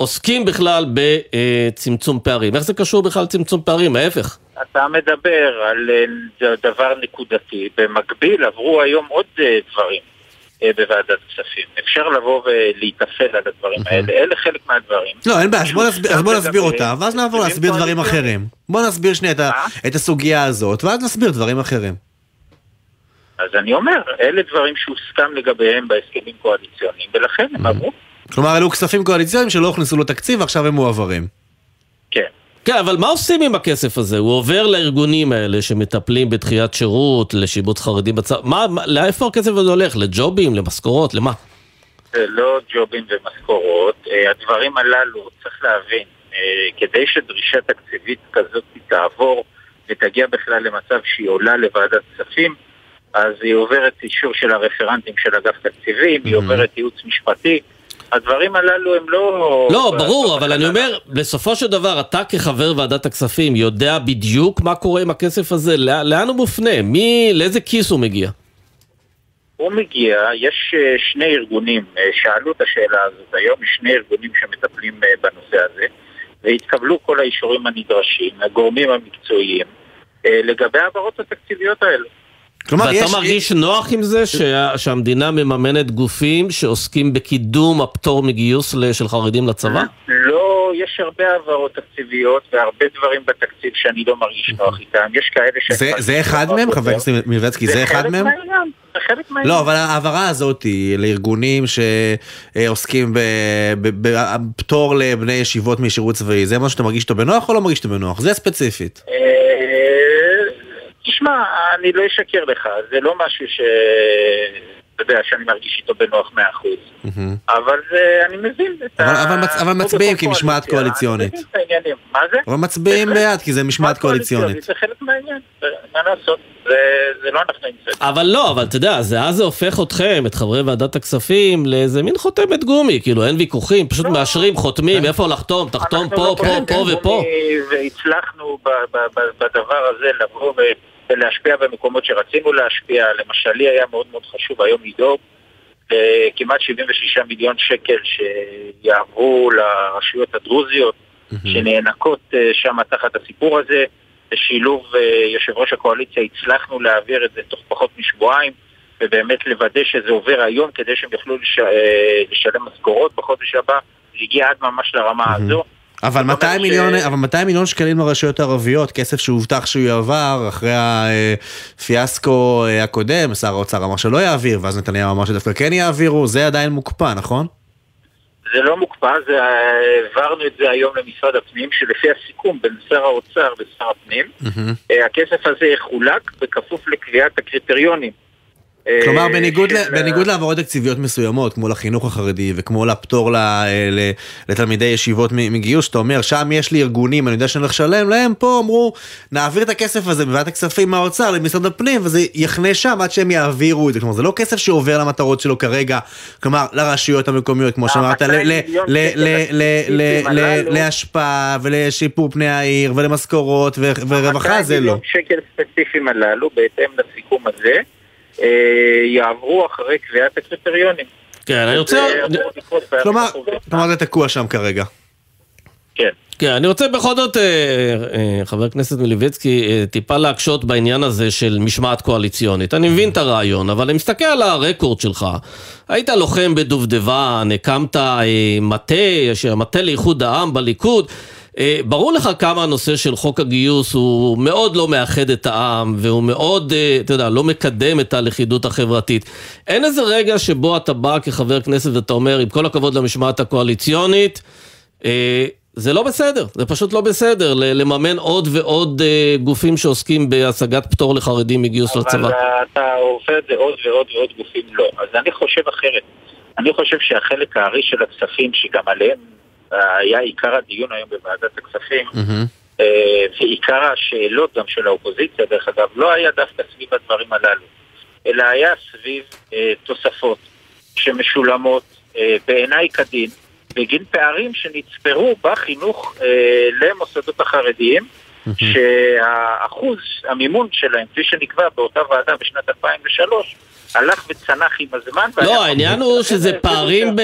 עוסקים בכלל בצמצום פערים. איך זה קשור בכלל לצמצום פערים? ההפך. אתה מדבר על אה, דבר נקודתי. במקביל עברו היום עוד אה, דברים אה, בוועדת כספים. אפשר לבוא ולהתאפל על הדברים האלה. אלה חלק מהדברים. לא, אין בעיה, אז בוא נסביר, אז בוא נסביר אותה, ואז נעבור להסביר דברים אחרים. בוא נסביר שנייה את הסוגיה הזאת, ואז נסביר דברים אחרים. אז אני אומר, אלה דברים שהוסכם לגביהם בהסכמים קואליציוניים, ולכן הם עברו. כלומר, אלו כספים קואליציוניים שלא הוכנסו לתקציב ועכשיו הם מועברים. כן. כן, אבל מה עושים עם הכסף הזה? הוא עובר לארגונים האלה שמטפלים בדחיית שירות, לשיבוץ חרדים בצבא. מה, לאיפה הכסף הזה הולך? לג'ובים, למשכורות, למה? זה לא ג'ובים ומשכורות. אה, הדברים הללו, צריך להבין, אה, כדי שדרישה תקציבית כזאת תעבור ותגיע בכלל למצב שהיא עולה לוועדת כספים, אז היא עוברת אישור של הרפרנטים של אגף תקציבים, היא עוברת ייעוץ משפטי. הדברים הללו הם לא... לא, ברור, אבל אני אומר, בסופו של דבר, אתה כחבר ועדת הכספים יודע בדיוק מה קורה עם הכסף הזה, לאן הוא מופנה? מי, לאיזה כיס הוא מגיע? הוא מגיע, יש אה, שני ארגונים, אה, שאלו את השאלה הזאת היום, יש שני ארגונים שמטפלים אה, בנושא הזה, והתקבלו כל האישורים הנדרשים, הגורמים המקצועיים, לגבי ההעברות התקציביות האלו. כלומר, ואתה יש... מרגיש נוח עם זה שה... שהמדינה מממנת גופים שעוסקים בקידום הפטור מגיוס של חרדים לצבא? לא יש הרבה העברות תקציביות והרבה דברים בתקציב שאני לא מרגיש נוח איתם. יש כאלה ש... זה- זה אחד מהם, חבר הכנסת מלביצקי, זה אחד מהם? חלק מהעניין, זה חלק מהעניין. לא, אבל ההעברה הזאת היא לארגונים שעוסקים בפטור לבני ישיבות משירות צבאי, זה משהו שאתה מרגיש אותו בנוח או לא מרגיש אותו בנוח? זה ספציפית. אה, תשמע, אני לא אשקר לך, זה לא משהו ש... אתה יודע, שאני מרגיש איתו בנוח 100%. אבל זה, אני מבין את אבל- ה... אבל כמו מצביעים כמשמעת קואליציונית. אני מבין את העניינים. מה זה? אבל מצביעים בעד כי זה משמעת קואליציונית. זה חלק מהעניין, מה לעשות? זה לא אנחנו נמצאים. אבל לא, אבל אתה יודע, זה אז זה הופך אתכם, את חברי ועדת הכספים, לאיזה מין חותמת גומי, כאילו אין ויכוחים, פשוט מאשרים, חותמים, איפה לחתום, תחתום פה, פה, פה ופה. והצלחנו בדבר הזה לבוא ו- ולהשפיע במקומות שרצינו להשפיע. למשל, לי היה מאוד מאוד חשוב היום לדאוג לכמעט 76 מיליון שקל שיעברו לרשויות הדרוזיות, שנאנקות אה, שם תחת הסיפור הזה. בשילוב אה, יושב ראש הקואליציה הצלחנו להעביר את זה תוך פחות משבועיים. ובאמת לוודא שזה עובר היום כדי שהם יוכלו לש... אה, לשלם משכורות בחודש הבא. זה הגיע עד ממש לרמה הזו. אבל 200 מיליון, אבל 200 מיליון שקלים לרשויות הערביות, כסף שהובטח שהוא יעבר אחרי הפיאסקו אה, הקודם, שר האוצר אמר שלא יעביר, ואז נתניהו אמר שדווקא כן יעבירו, זה עדיין מוקפא, נכון? זה לא מוקפא, זה, העברנו את זה היום למשרד הפנים, שלפי הסיכום בין שר האוצר ושר הפנים, אה, הכסף הזה יחולק בכפוף לקביעת הקריטריונים. אה, כלומר, בניגוד, של ל, בניגוד להעברות תקציביות מסוימות, כמו לחינוך החרדי וכמו לפטור ל, אה, ל, לתלמידי ישיבות מגיוס, שאתה אומר, שם יש לי ארגונים, אני יודע שאני הולך לשלם להם, פה אמרו, נעביר את הכסף הזה בוועדת הכספים מהאוצר למשרד הפנים, וזה יחנה שם עד שהם יעבירו את זה. כלומר, זה לא כסף שעובר למטרות שלו כרגע, כלומר, לרשויות המקומיות, כמו שאמרת. להשפעה ולשיפור פני העיר ולמשכורות ורווחה, זה 200 לא. שקל ספציפיים הללו, בהתאם לסיכום הזה, אה, יעברו אחרי קביעת הקריטריונים. כן, אני רוצה... כלומר, זה תקוע שם כרגע. כן. כן, אני רוצה בכל זאת, אה, אה, חבר הכנסת מליבצקי, אה, טיפה להקשות בעניין הזה של משמעת קואליציונית. אני מבין את הרעיון, אבל אני מסתכל על הרקורד שלך. היית לוחם בדובדבן, הקמת אה, מטה, מטה לאיחוד העם בליכוד. אה, ברור לך כמה הנושא של חוק הגיוס הוא מאוד לא מאחד את העם, והוא מאוד, אה, אתה יודע, לא מקדם את הלכידות החברתית. אין איזה רגע שבו אתה בא כחבר כנסת ואתה אומר, עם כל הכבוד למשמעת הקואליציונית, אה, זה לא בסדר, זה פשוט לא בסדר לממן עוד ועוד גופים שעוסקים בהשגת פטור לחרדים מגיוס לצבא. אבל אתה את זה עוד ועוד ועוד גופים לא. אז אני חושב אחרת. אני חושב שהחלק הארי של הכספים, שגם עליהם היה עיקר הדיון היום בוועדת הכספים, אה, ועיקר השאלות גם של האופוזיציה, דרך אגב, לא היה דווקא סביב הדברים הללו, אלא היה סביב אה, תוספות שמשולמות אה, בעיניי כדין, בגין פערים שנצפרו בחינוך אה, למוסדות החרדיים, שהאחוז המימון שלהם, כפי שנקבע באותה ועדה בשנת 2003, הלך וצנח עם הזמן. לא, העניין הוא שזה פערים ב...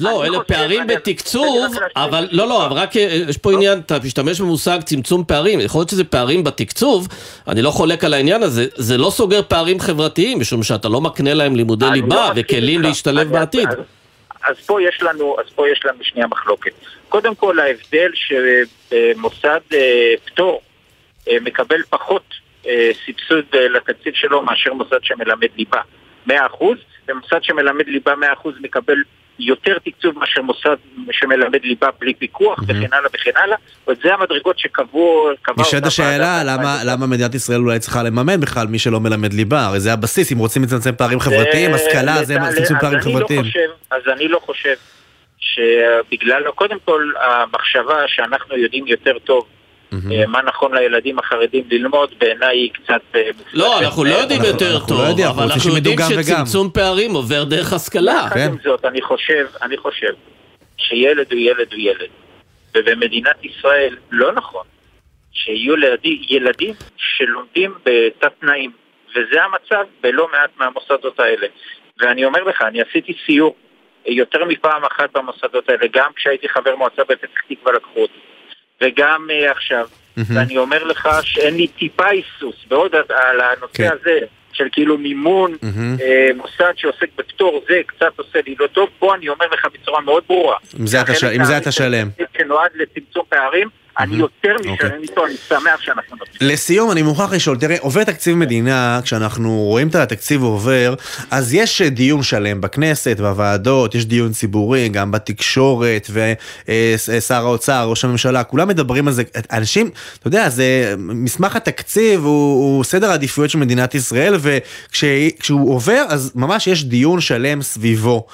לא, אלה פערים בתקצוב, אבל לא, לא, אבל רק אה, יש פה עניין, אתה משתמש במושג צמצום פערים, יכול להיות שזה פערים בתקצוב, אני לא חולק על העניין הזה, זה לא סוגר פערים חברתיים, משום שאתה לא מקנה להם לימודי ליבה לא מסכים וכלים. להשתלב בעתיד. אז- פה יש לנו, אז פה יש לנו שנייה מחלוקת. קודם כל ההבדל שמוסד אה, פטור אה, מקבל פחות סבסוד לתקציב שלו מאשר מוסד שמלמד ליבה 100% ומוסד שמלמד ליבה 100% מקבל יותר תקצוב מאשר מוסד שמלמד ליבה בלי פיקוח וכן הלאה וכן הלאה וזה המדרגות שקבעו נשאלת השאלה ועדה. למה, למה מדינת ישראל אולי צריכה לממן בכלל מי שלא מלמד ליבה, הרי זה הבסיס, אם רוצים לצמצם פערים חברתיים, השכלה זה צמצום פערים לא חברתיים. אז אני לא חושב שבגלל, קודם כל המחשבה שאנחנו יודעים יותר טוב אה, מה נכון לילדים החרדים ללמוד, בעיניי היא קצת... אה, לא, אנחנו לא יודעים יותר אנחנו לא טוב, אנחנו אבל רוצים אנחנו יודעים. שצמצום פערים עובר דרך השכלה. יחד עם זאת, אני חושב, אני חושב שילד הוא ילד הוא ילד. ובמדינת ישראל לא נכון שיהיו לידי, ילדים שלומדים בתת תנאים, וזה המצב בלא מעט מהמוסדות האלה. ואני אומר לך, אני עשיתי סיור יותר מפעם אחת במוסדות האלה, גם כשהייתי חבר מועצה בפתח תקווה לקחו אותי, וגם uh, עכשיו. ואני אומר לך שאין לי טיפה היסוס, ועוד על הנושא כן. הזה, של כאילו מימון אה, מוסד שעוסק בפטור זה קצת עושה לי לא טוב, פה אני אומר לך בצורה מאוד ברורה. עם זה אתה שלם. שנועד לצמצום פערים, אני יותר משלם איתו, אני שמח שאנחנו נותנים. לסיום, אני מוכרח לשאול, תראה, עובר תקציב מדינה, כשאנחנו רואים את התקציב עובר, אז יש אה, דיון שלם בכנסת, בוועדות, יש דיון ציבורי, גם בתקשורת, ושר האוצר, ראש הממשלה, כולם מדברים על זה. אנשים, אתה יודע, זה, מסמך התקציב הוא, הוא סדר העדיפויות של מדינת ישראל, וכשהוא עובר, אז ממש יש דיון שלם סביבו.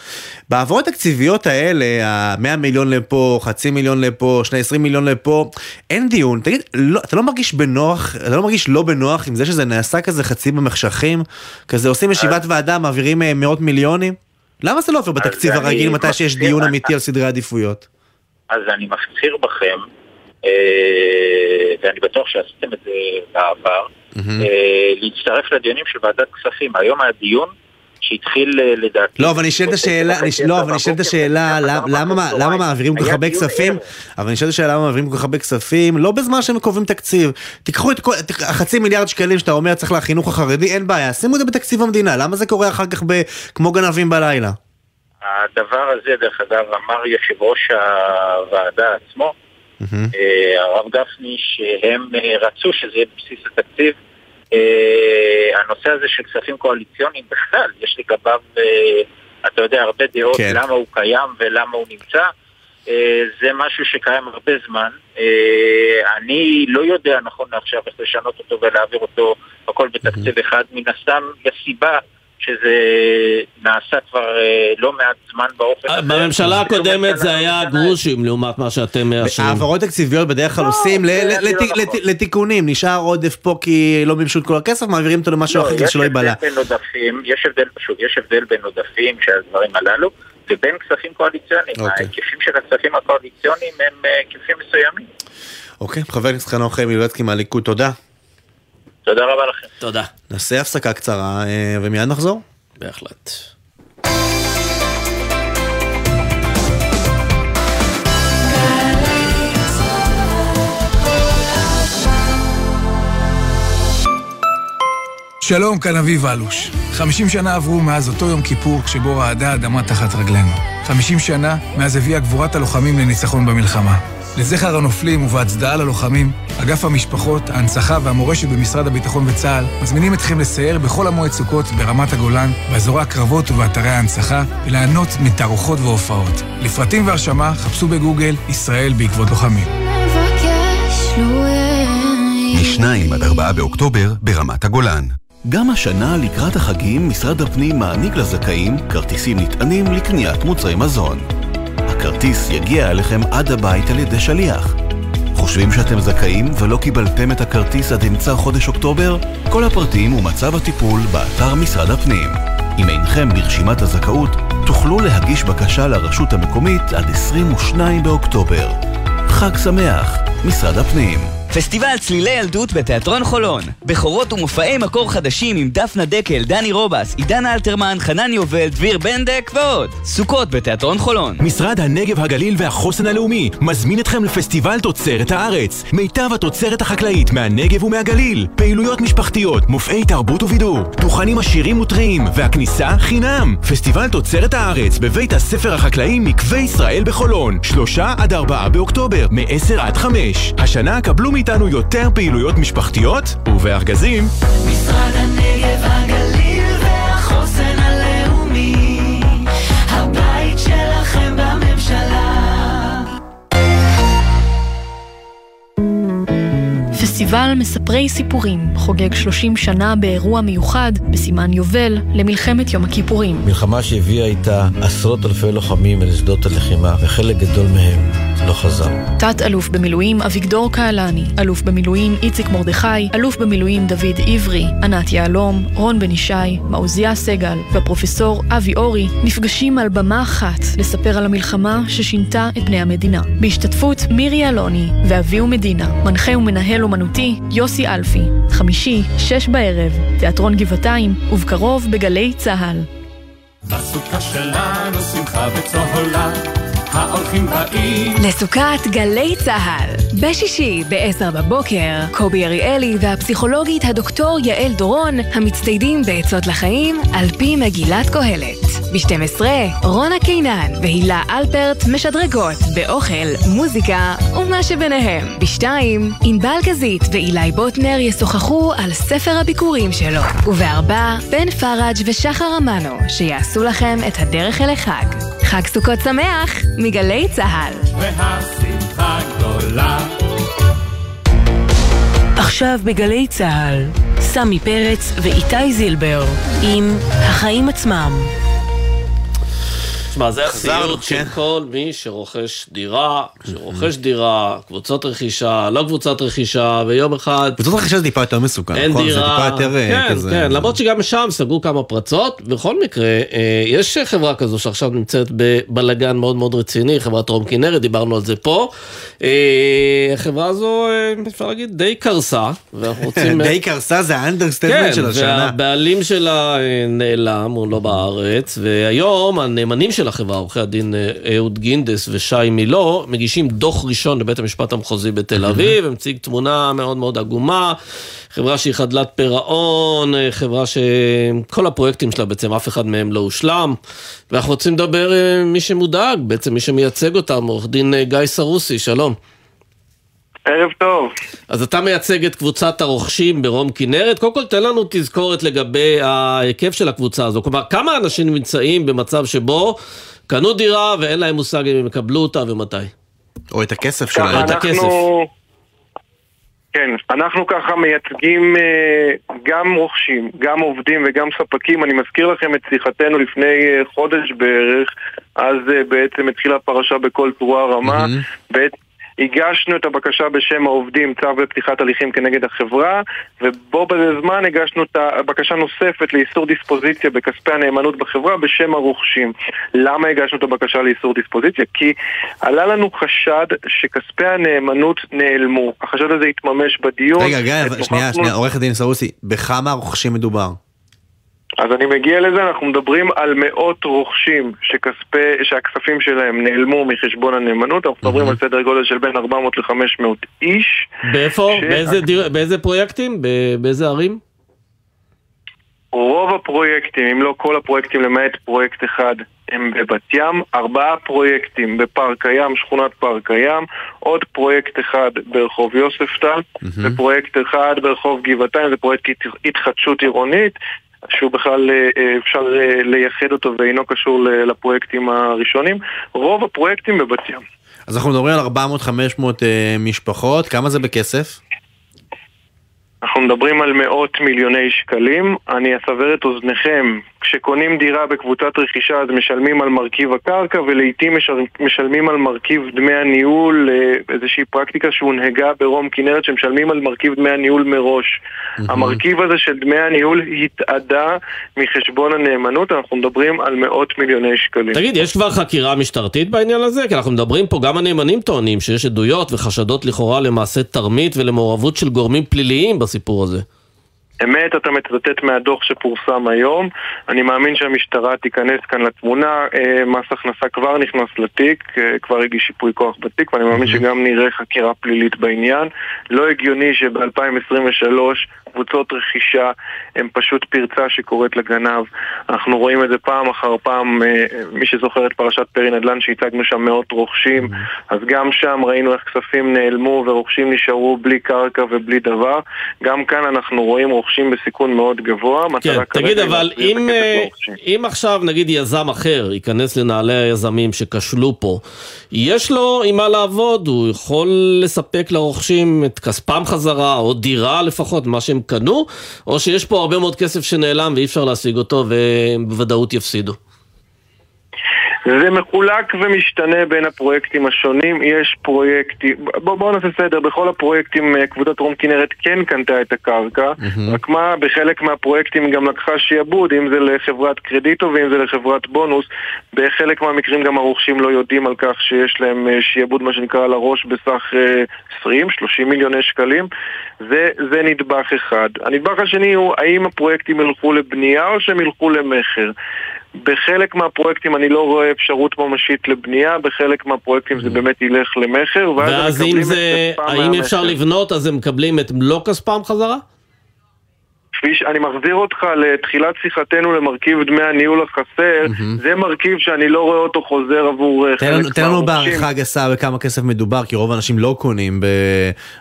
בהעברות התקציביות האלה, ה-100 מיליון לפה, חצי מיליון לפה, שני 20 מיליון לפה, אין דיון. תגיד, לא, אתה לא מרגיש בנוח, אתה לא מרגיש לא בנוח עם זה שזה נעשה כזה חצי במחשכים? כזה עושים ישיבת ועדה, מעבירים אה, מאות מיליונים? למה זה לא עובר בתקציב הרגיל מתי שיש דיון אמיתי על סדרי עדיפויות? אז אני מפציר בכם, אה, ואני בטוח שעשיתם את זה בעבר, אה, להצטרף לדיונים של ועדת כספים. היום היה דיון שהתחיל אה, לדעתי... לא, אבל אני שואל את השאלה, אני- לא, אבל את השאלה, למ- למה מה- למה מעבירים כל כך הרבה כספים, אבל אני שואל את השאלה למה מעבירים כל כך הרבה כספים, לא בזמן שהם קובעים תקציב. תיקחו את כל, את החצי מיליארד שקלים שאתה אומר צריך לחינוך החרדי, אין בעיה, שימו את זה בתקציב המדינה, למה זה קורה אחר כך כמו גנבים בלילה? הדבר הזה, דרך אגב, אמר יושב ראש הוועדה עצמו, אה, הרב גפני, שהם אה, רצו שזה יהיה בבסיס התקציב. אה, הנושא הזה של כספים קואליציוניים בכלל, יש לגביו, אה, אתה יודע, הרבה דעות כן. למה הוא קיים ולמה הוא נמצא. אה, זה משהו שקיים הרבה זמן. אני לא יודע נכון לעכשיו איך לשנות אותו ולהעביר אותו הכל בתקציב אחד, מן הסתם יש סיבה שזה נעשה כבר אה, לא מעט זמן באופן הזה. בממשלה הקודמת זה היה גרושים לעומת מה שאתם מאשרים. העברות תקציביות בדרך כלל עושים לא לת- לתיקונים, נשאר עודף פה כי לא מימשו את כל הכסף, מעבירים אותו למשהו לא, אחר כדי יש שלא הבדל ייבלע. בין עודפים, יש הבדל פשוט, יש הבדל בין עודפים של הדברים הללו לבין כספים קואליציוניים. אוקיי. ההיקפים של הכספים הקואליציוניים הם אה, היקפים מסוימים. אוקיי, חבר הכנסת חנוך מילבצקי מהליכוד, תודה. תודה רבה לכם. תודה. נעשה הפסקה קצרה אה, ומיד נחזור. בהחלט. שלום, כאן אביב אלוש. 50 שנה עברו מאז אותו יום כיפור כשבו רעדה האדמה תחת רגלינו. 50 שנה מאז הביאה גבורת הלוחמים לניצחון במלחמה. לזכר הנופלים ובהצדעה ללוחמים, אגף המשפחות, ההנצחה והמורשת במשרד הביטחון וצה"ל מזמינים אתכם לסייר בכל המועד סוכות ברמת הגולן, באזורי הקרבות ובאתרי ההנצחה, וליהנות מתערוכות והופעות. לפרטים והרשמה חפשו בגוגל ישראל בעקבות לוחמים. מ-2 עד 4 באוקטובר ברמת הגולן. גם השנה לקראת החגים משרד הפנים מעניק לזכאים כרטיסים נטענים לקניית מוצרי מזון. הכרטיס יגיע אליכם עד הבית על ידי שליח. חושבים שאתם זכאים ולא קיבלתם את הכרטיס עד אמצע חודש אוקטובר? כל הפרטים ומצב הטיפול באתר משרד הפנים. אם אינכם ברשימת הזכאות, תוכלו להגיש בקשה לרשות המקומית עד 22 באוקטובר. חג שמח, משרד הפנים. פסטיבל צלילי ילדות בתיאטרון חולון. בכורות ומופעי מקור חדשים עם דפנה דקל, דני רובס, עידן אלתרמן, חנן יובל, דביר בנדק ועוד. סוכות בתיאטרון חולון. משרד הנגב, הגליל והחוסן הלאומי מזמין אתכם לפסטיבל תוצרת הארץ. מיטב התוצרת החקלאית מהנגב ומהגליל. פעילויות משפחתיות, מופעי תרבות ובידור, דוכנים עשירים וטריים, והכניסה חינם. פסטיבל תוצרת הארץ בבית הספר החקלאי מקווה ישראל בחולון. שלושה עד ארבעה באוקטובר, מ-10 עד 5. השנה קבלו מאיתנו יותר פעילויות משפחתיות ובארגזים. משרד הנגב, הגליל והחוסן הלאומי, הבית שלכם בממשלה. פסטיבל מספרי סיפורים חוגג 30 שנה באירוע מיוחד בסימן יובל למלחמת יום הכיפורים. מלחמה שהביאה איתה עשרות אלפי לוחמים אל שדות הלחימה, וחלק גדול מהם לא חזר. תת-אלוף במילואים אביגדור קהלני, אלוף במילואים איציק מרדכי, אלוף במילואים דוד עברי, ענת יהלום, רון בן ישי, מעוזיה סגל והפרופסור אבי אורי נפגשים על במה אחת לספר על המלחמה ששינתה את פני המדינה. בהשתתפות מירי אלוני ואביהו מדינה, מנחה ומנהל אומנותי יוסי אלפי, חמישי, שש בערב, תיאטרון גבעתיים, ובקרוב בגלי צה"ל. בסוכה שלנו שמחה וצהולה, ההולכים באים. לסוכת גלי צה"ל. בשישי, ב-10 בבוקר, קובי אריאלי והפסיכולוגית הדוקטור יעל דורון, המצטיידים בעצות לחיים על פי מגילת קהלת. ב-12, רונה קינן והילה אלפרט משדרגות באוכל, מוזיקה ומה שביניהם. ב-2, ענבל גזית ואילי בוטנר ישוחחו על ספר הביקורים שלו. וב-4, בן פראג' ושחר אמנו, שיעשו לכם את הדרך אל החג. חג סוכות שמח, מגלי צה"ל. והשמחה גדולה. עכשיו בגלי צה"ל, סמי פרץ ואיתי זילבר עם החיים עצמם. תשמע, זה הסיוט של כן. כל מי שרוכש דירה, שרוכש דירה, קבוצות רכישה, לא קבוצת רכישה, ויום אחד... קבוצות רכישה זה טיפה יותר מסוכן, אין נכון? זה דירה, טיפה יותר אה, כן, כזה... כן, למרות שגם שם סגרו כמה פרצות, בכל מקרה, אה, יש חברה כזו שעכשיו נמצאת בבלגן מאוד מאוד רציני, חברת רום כנרת, דיברנו על זה פה. אה, החברה הזו, אפשר להגיד, די קרסה, ואנחנו [laughs] רוצים... די קרסה זה ה understatement של השנה. כן, והבעלים שלה נעלם, הוא לא בארץ, והיום הנאמנים של החברה, עורכי הדין אה, אהוד גינדס ושי מילו, מגישים דוח ראשון לבית המשפט המחוזי בתל אביב, ומציג תמונה מאוד מאוד עגומה, חברה שהיא חדלת פירעון, אה, חברה שכל הפרויקטים שלה בעצם אף אחד מהם לא הושלם, ואנחנו רוצים לדבר אה, מי שמודאג, בעצם מי שמייצג אותם, עורך דין גיא סרוסי, שלום. ערב טוב. אז אתה מייצג את קבוצת הרוכשים ברום כנרת. קודם כל תן לנו תזכורת לגבי ההיקף של הקבוצה הזו. כלומר, כמה אנשים נמצאים במצב שבו קנו דירה ואין להם מושג אם הם יקבלו אותה ומתי? או את הכסף שלהם. אנחנו... כן, אנחנו ככה מייצגים אה, גם רוכשים, גם עובדים וגם ספקים. אני מזכיר לכם את שיחתנו לפני אה, חודש בערך, אז אה, בעצם התחילה הפרשה בכל תרועה רמה. בעת- הגשנו את הבקשה בשם העובדים, צו לפתיחת הליכים כנגד החברה, ובו בזמן הגשנו את הבקשה נוספת לאיסור דיספוזיציה בכספי הנאמנות בחברה בשם הרוכשים. למה הגשנו את הבקשה לאיסור דיספוזיציה? כי עלה לנו חשד שכספי הנאמנות נעלמו. החשד הזה התממש בדיון. רגע, אבל- שנייה, שנייה, עורך הדין סרוסי, בכמה רוכשים מדובר? אז אני מגיע לזה, אנחנו מדברים על מאות רוכשים שכספי, שהכספים שלהם נעלמו מחשבון הנאמנות, אנחנו מדברים על סדר גודל של בין 400 ל-500 איש. באיפה? ש- באיזה, דיר... באיזה פרויקטים? באיזה ערים? רוב הפרויקטים, אם לא כל הפרויקטים למעט פרויקט אחד, הם בבת ים, ארבעה פרויקטים בפארק הים, שכונת פארק הים, עוד פרויקט אחד ברחוב יוספטל, ופרויקט אחד ברחוב גבעתיים, זה פרויקט הת- התחדשות עירונית, שהוא בכלל אה, אה, אפשר אה, לייחד אותו ואינו קשור לפרויקטים הראשונים. רוב הפרויקטים בבת ים. אז אנחנו מדברים על 400-500 אה, משפחות, כמה זה בכסף? אנחנו מדברים על מאות מיליוני שקלים. אני אסבר את אוזניכם, כשקונים דירה בקבוצת רכישה אז משלמים על מרכיב הקרקע ולעיתים משל- משלמים על מרכיב דמי הניהול, אה, איזושהי פרקטיקה שהונהגה ברום כנרת שמשלמים על מרכיב דמי הניהול מראש. המרכיב הזה של דמי הניהול התאדה מחשבון הנאמנות, אנחנו מדברים על מאות מיליוני שקלים. תגיד, יש כבר חקירה משטרתית בעניין הזה? כי אנחנו מדברים פה, גם הנאמנים טוענים שיש עדויות וחשדות לכאורה למעשה תרמית ולמעורבות של גורמים פליליים בסיפור הזה. אמת, אתה מצטט מהדוח שפורסם היום. אני מאמין שהמשטרה תיכנס כאן לתמונה. אה, מס הכנסה כבר נכנס לתיק, אה, כבר הגיש שיפוי כוח בתיק, ואני מאמין שגם נראה חקירה פלילית בעניין. לא הגיוני שב-2023 קבוצות רכישה הם פשוט פרצה שקורית לגנב. אנחנו רואים את זה פעם אחר פעם, אה, מי שזוכר את פרשת פרי נדל"ן שהצגנו שם מאות רוכשים, אז גם שם ראינו איך כספים נעלמו ורוכשים נשארו בלי קרקע ובלי דבר. גם כאן אנחנו רואים רוכשים בסיכון מאוד גבוה. כן, תגיד, אבל אם, אה. אם עכשיו נגיד יזם אחר ייכנס לנעלי היזמים שכשלו פה, יש לו עם מה לעבוד, הוא יכול לספק לרוכשים את כספם חזרה, או דירה לפחות, מה שהם קנו, או שיש פה הרבה מאוד כסף שנעלם ואי אפשר להשיג אותו והם בוודאות יפסידו. זה מחולק ומשתנה בין הפרויקטים השונים, יש פרויקטים, בואו בוא נעשה סדר, בכל הפרויקטים אה, קבוצת רום כנרת כן קנתה את הקרקע, רק מה, בחלק מהפרויקטים גם לקחה שיעבוד, אם זה לחברת קרדיטו ואם זה לחברת בונוס, בחלק מהמקרים גם הרוכשים לא יודעים על כך שיש להם אה, שיעבוד מה שנקרא על הראש בסך אה, 20-30 מיליוני שקלים, זה, זה נדבך אחד. הנדבך השני הוא האם הפרויקטים ילכו לבנייה או שהם ילכו למכר. בחלק מהפרויקטים אני לא רואה אפשרות ממשית לבנייה, בחלק מהפרויקטים זה באמת ילך למכר, ואז ואז אם מקבלים זה, את כספם האם אפשר. לבנות אז הם מקבלים את מלוא כספם חזרה? כפי שאני מחזיר אותך לתחילת שיחתנו למרכיב דמי הניהול החסר, זה מרכיב שאני לא רואה אותו חוזר עבור אה, תן לנו- חלק תן לנו. בהערכה גסה בכמה כסף מדובר, כי רוב האנשים לא קונים ב-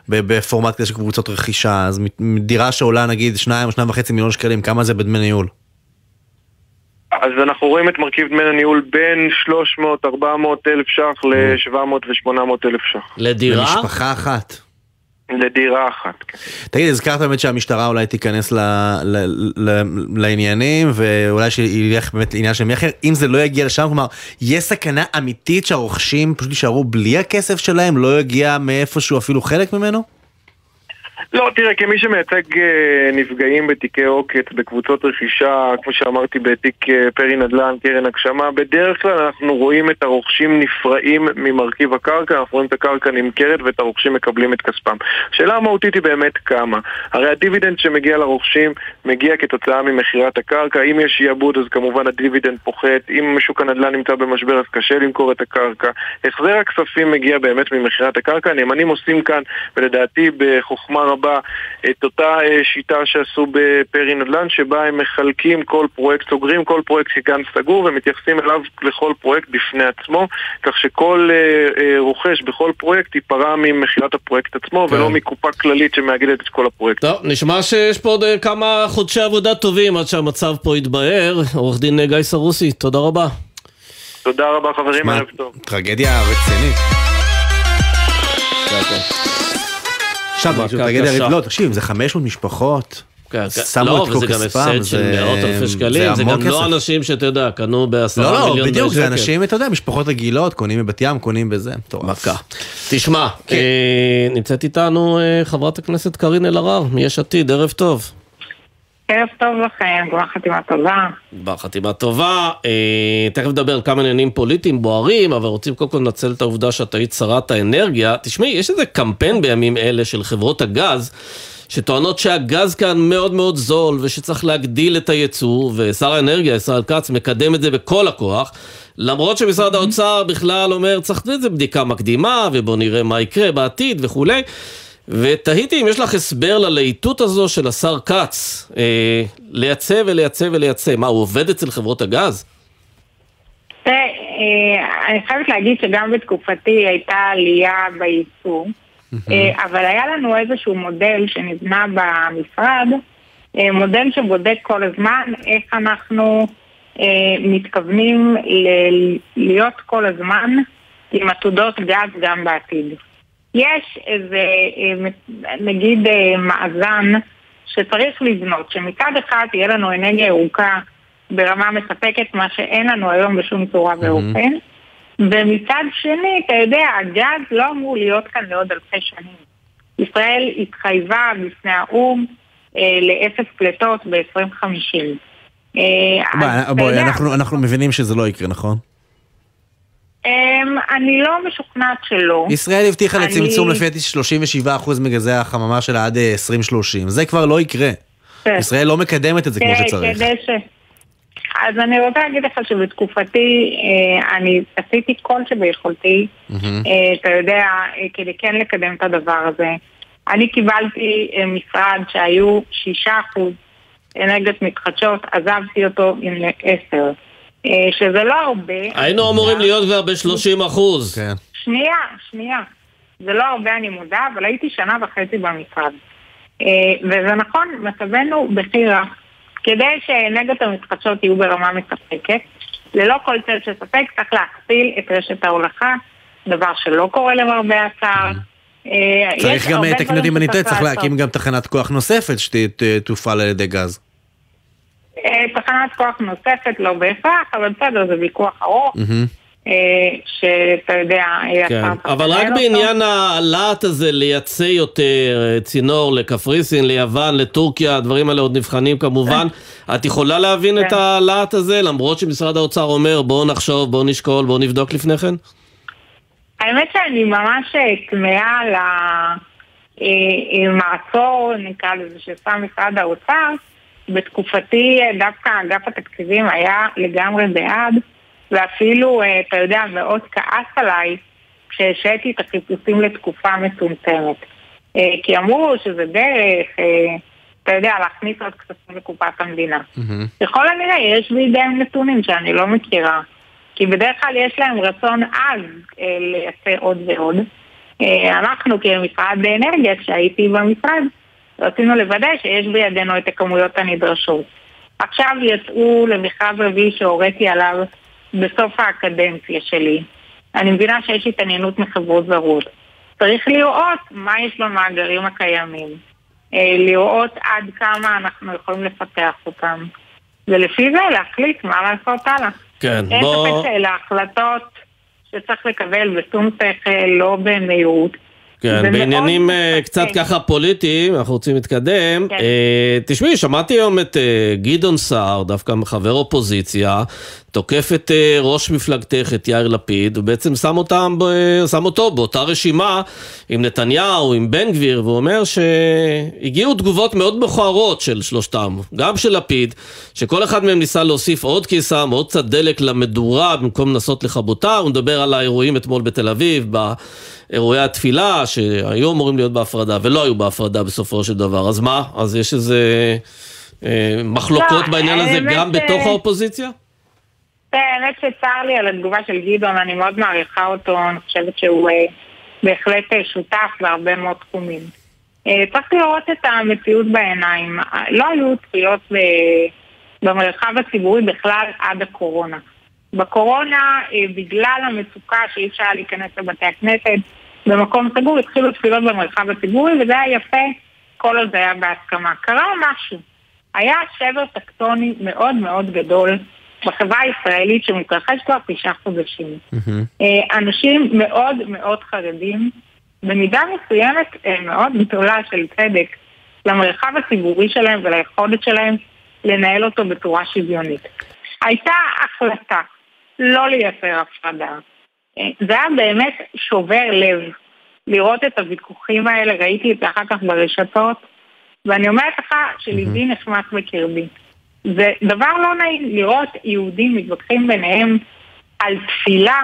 ב- בפורמט כזה של קבוצות רכישה, אז דירה שעולה נגיד 2 או 2.5 מיליון שקלים, כמה זה בדמי ניהול? אז אנחנו רואים את מרכיב דמי הניהול בין 300-400 אלף ש"ח ל-700 ו-800 אלף ש"ח. לדירה? למשפחה אחת. לדירה אחת. כן. תגיד, הזכרת באמת שהמשטרה אולי תיכנס ל, ל, ל, לעניינים, ואולי שילך באמת לעניין של מכר, אם זה לא יגיע לשם, כלומר, יש סכנה אמיתית שהרוכשים פשוט יישארו בלי הכסף שלהם, לא יגיע מאיפשהו אפילו חלק ממנו? לא, תראה, כמי שמייצג אה, נפגעים בתיקי עוקץ, בקבוצות רכישה, כמו שאמרתי, בתיק אה, פרי נדל"ן, קרן הגשמה, בדרך כלל אנחנו רואים את הרוכשים נפרעים ממרכיב הקרקע, אנחנו רואים את הקרקע נמכרת ואת הרוכשים מקבלים את כספם. השאלה המהותית היא באמת כמה. הרי הדיבידנד שמגיע לרוכשים מגיע כתוצאה ממכירת הקרקע, אם יש שעבוד אז כמובן הדיבידנד פוחת, אם שוק הנדל"ן נמצא במשבר אז קשה למכור את הקרקע. החזר הכספים מגיע באמת ממכירת הקרקע, הנאמנים עושים כאן, ולדעתי בחוכמה רבה, את אותה אה, שיטה שעשו בפרי נדל"ן, שבה הם מחלקים כל פרויקט, סוגרים כל פרויקט כגן סגור ומתייחסים אליו לכל פרויקט בפני עצמו, כך שכל אה, אה, רוכש בכל פרויקט ייפרע ממכירת הפרויקט עצמו, ולא מקופה כללית שמאגדת את כל הפרויקט. טוב, נשמע שיש פה עוד כמה חודשי עבודה טובים עד שהמצב פה יתבהר. עורך דין גיא סרוסי, תודה רבה. תודה רבה חברים, ערב טוב. טרגדיה רצינית. עכשיו, מכה טרגדיה. רצינית, לא, תקשיב, זה 500 משפחות. שמו לא, את כל כספם, זה- אלפי שקלים, זה המון גם לא כסף. אנשים שאתה יודע, קנו בעשרה לא, מיליון לא, בדיוק, זה שקל. אנשים, אתה יודע, משפחות רגילות, קונים בבת ים, קונים בזה, מטורף. מכה. תשמע, כן. אה, נמצאת איתנו אה, חברת הכנסת קארין אלהרר, מיש עתיד, ערב טוב. ערב טוב לכם, גמר חתימה טובה. בחתימה טובה, אה, תכף נדבר על כמה עניינים פוליטיים בוערים, אבל רוצים קודם כל לנצל את העובדה שאת היית שרת האנרגיה. תשמעי, יש איזה קמפיין בימים אלה של חברות הגז, שטוענות שהגז כאן מאוד מאוד זול, ושצריך להגדיל את הייצוא, ושר האנרגיה, ישראל כץ, מקדם את זה בכל הכוח. למרות שמשרד האוצר בכלל אומר, צריך לתת איזה בדיקה מקדימה, ובואו נראה מה יקרה בעתיד וכולי. ותהיתי אם יש לך הסבר ללהיטות הזו של השר כץ, אה, לייצא ולייצא ולייצא. מה, הוא עובד אצל חברות הגז? תראה, אה, אני חייבת להגיד שגם בתקופתי הייתה עלייה בייצוא, אה, אבל היה לנו איזשהו מודל שנבנה במשרד, אה, מודל שבודק כל הזמן איך אנחנו מתכוונים להיות כל הזמן עם עתודות גז גם בעתיד. יש איזה, אה, נגיד, אה, מאזן שצריך לבנות, שמצד אחד תהיה לנו אנרגיה ירוקה ברמה מספקת, מה שאין לנו היום בשום צורה ואופן, ומצד שני, אתה יודע, הגז לא אמור להיות כאן לעוד אלפי שנים. ישראל התחייבה בפני האו"ם אה, לאפס פליטות ב-2050. אה, בואי, אנחנו- אנחנו מבינים שזה לא יקרה, נכון? אמ, אני לא משוכנעת שלא. ישראל הבטיחה אני- לצמצום לפי דעתי 37% מגזי החממה שלה עד אה, 2030, זה כבר לא יקרה. כן. ישראל לא מקדמת את זה כמו תראה, שצריך. ש... אז אני רוצה להגיד לך שבתקופתי אה, אני עשיתי כל שביכולתי. אה, אתה יודע, אה, כדי כן לקדם את הדבר הזה. אני קיבלתי אה, משרד שהיו 6% אנרגיות מתחדשות, עזבתי אותו עם 10. אה, שזה לא הרבה. היינו אמורים להיות כבר ב-30 אחוז. כן. שנייה, שנייה. זה לא הרבה, אני מודה, אבל הייתי שנה וחצי במשרד. אה, וזה נכון, מצבנו בכי רע. כדי שהאנרגיות המתחדשות יהיו ברמה מספקת, ללא כל צל של ספק צריך להכפיל את רשת ההולכה, דבר שלא קורה למרבה הצער. אה, צריך גם, תקנו אותי אם אני טועה, צריך. להקים גם תחנת כוח נוספת שתופעל על ידי גז. אה, תחנת כוח נוספת, לא בהכרח, אבל בסדר, זה ויכוח ארוך. אה, שאתה יודע, כן, אבל רק. בעניין הלהט הזה לייצא יותר אה, צינור לקפריסין, ליוון, לטורקיה, הדברים האלה עוד נבחנים כמובן. את יכולה להבין את כן. הלהט הזה, למרות שמשרד האוצר אומר בואו נחשוב, בואו נשקול, בואו נבדוק לפני כן? האמת שאני ממש כמהה על המעצור, נקרא לזה, ששם משרד האוצר, בתקופתי אה, דווקא אגף התקציבים היה לגמרי בעד, ואפילו, אה, אתה יודע, מאוד כעס עליי כשהשעיתי את החיפושים לתקופה מצומצמת. אה, כי אמרו שזה דרך, אתה יודע, להכניס עוד כספים לקופת המדינה. ככל הנראה יש בידיהם נתונים שאני לא מכירה, כי בדרך כלל יש להם רצון עז לייצר עוד ועוד. אנחנו כמשרד אנרגיה, כשהייתי במשרד, רצינו לוודא שיש בידינו את הכמויות הנדרשות. עכשיו יצאו למכרז רביעי שהוריתי עליו בסוף האקדנציה שלי. אני מבינה שיש התעניינות מחברות זרות. צריך לראות מה יש במאגרים הקיימים. אה, לראות עד כמה אנחנו יכולים לפתח אותם. ולפי זה להחליט מה לעשות הלאה. כן, אין בוא... ספק שאלה החלטות שצריך לקבל בשום שכל, לא במהירות. כן, בעניינים אה, קצת מספק. ככה פוליטיים, אנחנו רוצים להתקדם. כן. אה, תשמעי, שמעתי היום את אה, גדעון סער, דווקא חבר אופוזיציה, תוקף את אה, ראש מפלגתך, את יאיר לפיד, ובעצם שם, אותם, שם אותו באותה רשימה עם נתניהו, עם בן גביר, והוא אומר שהגיעו תגובות מאוד מכוערות של שלושתם, גם של לפיד, שכל אחד מהם ניסה להוסיף עוד קיסם, עוד קצת דלק למדורה במקום לנסות לכבותה, הוא מדבר על האירועים אתמול בתל אביב, באירועי התפילה, שהיו אמורים להיות בהפרדה ולא היו בהפרדה בסופו של דבר, אז מה? אז יש איזה אה, מחלוקות לא, בעניין הזה גם בתוך האופוזיציה? כן, האמת שצר לי על התגובה של גדעון, אני מאוד מעריכה אותו, אני חושבת שהוא אה, בהחלט אה, שותף בהרבה מאוד תחומים. אה, צריך לראות את המציאות בעיניים. אה, לא היו צפיות במרחב הציבורי בכלל עד הקורונה. בקורונה, אה, בגלל המצוקה שאי אפשר להיכנס לבתי הכנסת במקום סגור, התחילו תפילות במרחב הציבורי, וזה היה יפה כל עוד זה היה בהסכמה. קרה משהו. היה שבר טקטוני מאוד מאוד גדול בחברה הישראלית שמתרחש כבר תשעה חודשים. אה, אנשים מאוד מאוד חרדים, במידה מסוימת אה, מאוד גדולה של צדק, למרחב הציבורי שלהם וליכולת שלהם לנהל אותו בצורה שוויונית. הייתה החלטה לא לייצר הפרדה. אה, זה היה באמת שובר לב לראות את הוויכוחים האלה, ראיתי את זה אחר כך ברשתות, ואני אומרת לך שליבי נחמץ בקרבי. זה דבר לא נעים לראות יהודים מתווכחים ביניהם על תפילה,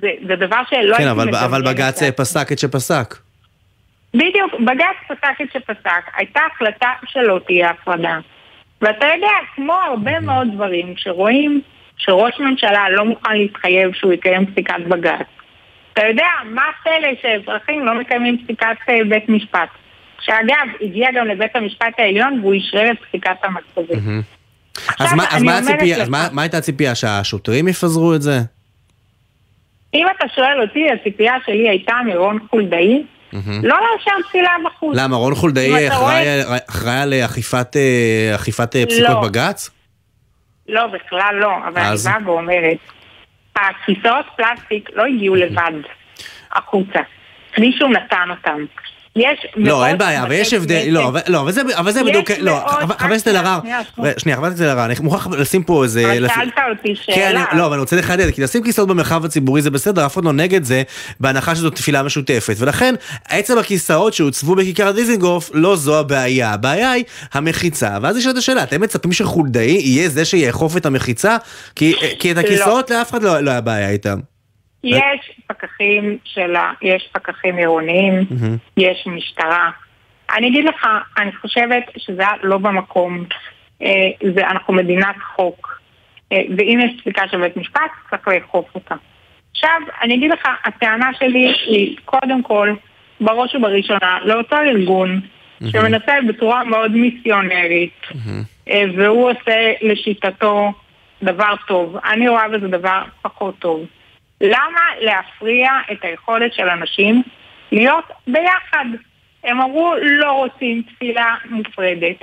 זה, זה דבר שלא כן, אבל, אבל בג"ץ פסק את שפסק. בדיוק, בג"ץ פסק את שפסק, הייתה החלטה שלא תהיה הפרדה. ואתה יודע, כמו הרבה מאוד דברים שרואים שראש ממשלה לא מוכן להתחייב שהוא יקיים פסיקת בג"ץ. אתה יודע, מה הפלא שאזרחים לא מקיימים פסיקת אה, בית משפט? שאגב, הגיע גם לבית המשפט העליון והוא אישרר את פסיקת המצבים. אז מה- אז מה הציפייה- אז מה- מה הייתה הציפייה? שהשוטרים יפזרו את זה? אם אתה שואל אותי, הציפייה שלי הייתה מרון חולדאי, לא לאשר תפילה בחוץ. למה, רון חולדאי אחראי- על אכיפת אה, אה, פסיקות לא. בג"ץ? לא, בכלל לא, אבל? אני באה ואומרת, הכיסאות פלסטיק לא הגיעו לבד החוצה. מישהו נתן אותם. יש לא, אין בעיה, אבל יש הבדל, לא, אבל- לא, אבל זה- אבל זה בדיוק, לא, חבר- חבר הכנסת אלהרר, שנייה, חברת הכנסת אלהרר, אני מוכרח לשים פה איזה... אבל שאלת אותי כן, שאלה. אני- לא, אבל אני רוצה לחדד, כי לשים כיסאות במרחב הציבורי זה בסדר, אף אחד לא נגד זה, בהנחה שזו תפילה משותפת. ולכן, עצם הכיסאות שהוצבו בכיכר דיזינגוף, לא זו הבעיה. הבעיה היא המחיצה. ואז נשאלת השאלה, אתם מצפים שחולדאי יהיה זה שיאכוף את המחיצה? כי כי את הכיסאות לאף אחד לא לא היה בעיה איתם. יש פקחים של ה... יש פקחים עירוניים, יש משטרה. אני אגיד לך, אני חושבת שזה לא במקום. אה, זה, אנחנו מדינת חוק. אה, ואם יש פסיקה של בית משפט, צריך לאכוף אותה. עכשיו, אני אגיד לך, הטענה שלי היא קודם כל, בראש ובראשונה, לאותו ארגון שמנסה בצורה מאוד מיסיונרית, אה, והוא עושה לשיטתו דבר טוב. אני רואה בזה דבר פחות טוב. למה להפריע את היכולת של אנשים להיות ביחד? הם אמרו לא רוצים תפילה מופרדת.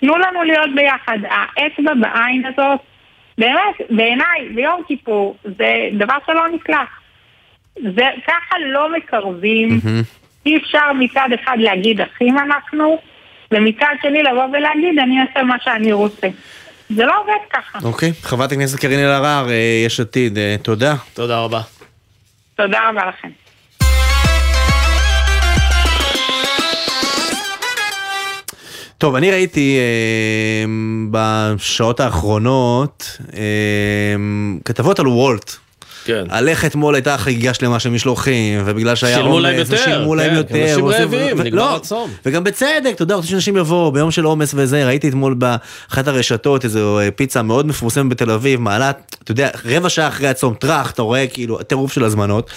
תנו לנו להיות ביחד. האצבע בעין הזאת, באמת, בעיניי, ביום כיפור, זה דבר שלא נסלח. זה ככה לא מקרבים. אי אפשר מצד אחד להגיד אחים אנחנו, ומצד שני לבוא ולהגיד אני אעשה מה שאני רוצה. זה לא עובד ככה. אוקיי, חברת הכנסת קארין אלהרר, אה, יש עתיד, אה, תודה. תודה רבה. תודה רבה לכם. טוב, אני ראיתי אה, בשעות האחרונות אה, כתבות על וולט. כן. על איך אתמול הייתה חגיגה שלמה של משלוחים, ובגלל שהיה שילמו להם עומס, יותר, ושילמו להם כן, יותר. כי אנשים רעבים, ו- נגמר לא, הצום. וגם בצדק, אתה יודע, רוצה שאנשים יבואו ביום של עומס וזה, ראיתי אתמול באחת הרשתות איזו אה, פיצה מאוד מפורסמת בתל אביב, מעלה, אתה יודע, רבע שעה אחרי הצום, טראח, אתה רואה כאילו טירוף של הזמנות.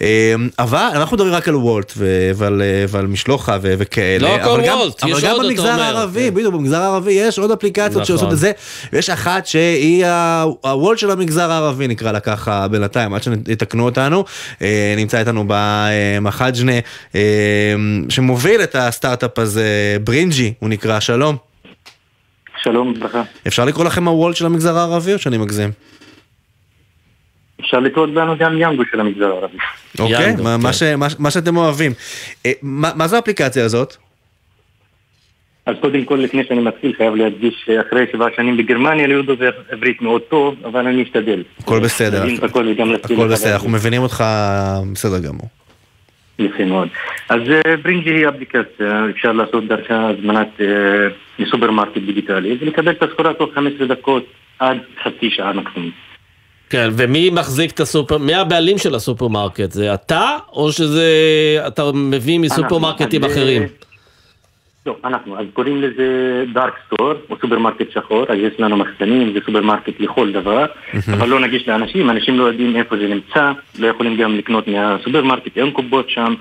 אה, אבל אנחנו מדברים רק על וולט ו- ועל אה, ועל משלוחה ו- וכאלה. לא הכל אבל גם- וולט, אבל יש גם עוד, אתה במגזר אומר, הערבי, בדיוק, במגזר הערבי יש עוד אפליקציות נכון. שעושות את זה, ויש אחת שהיא הוולט של המגזר הערבי, נקרא לה ככה בינתיים, עד שיתקנו אותנו. אה, נמצא איתנו במחג'נה, אה, שמוביל את הסטארט-אפ הזה, ברינג'י, הוא נקרא, שלום. שלום, ברכה. אפשר לקרוא לכם הוולט של המגזר הערבי או שאני מגזים? אפשר לקרוא לנו גם ימבו של המגזר הערבי. אוקיי, מה- כן. מה שאתם אוהבים. אה, מה מה זה האפליקציה הזאת? אז קודם כל, לפני שאני מתחיל, חייב להדגיש שאחרי שבע שנים בגרמניה, אני לא דובר עברית מאוד טוב, אבל אני אשתדל. הכל בסדר. הכל הכל בסדר, אנחנו. מבינים אותך בסדר גמור. יפה מאוד. אז ברינג'י היא אפליקציה, אפשר לעשות דרכה הזמנת אה, מסופרמרקט דיגיטלי ולקבל את הסחורה תוך 15 דקות עד חצי שעה מקסימום. כן, ומי מחזיק את הסופר, מי הבעלים של הסופרמרקט? זה אתה, או שזה, אתה מביא מסופרמרקטים אחרים? אז, אה, לא, אנחנו, אז קוראים לזה dark store, או סופרמרקט שחור, אז יש לנו מחסנים, זה סופרמרקט לכל דבר, אבל לא נגיש לאנשים, אנשים לא יודעים איפה זה נמצא, לא יכולים גם לקנות מהסופרמרקט, אין קופות שם,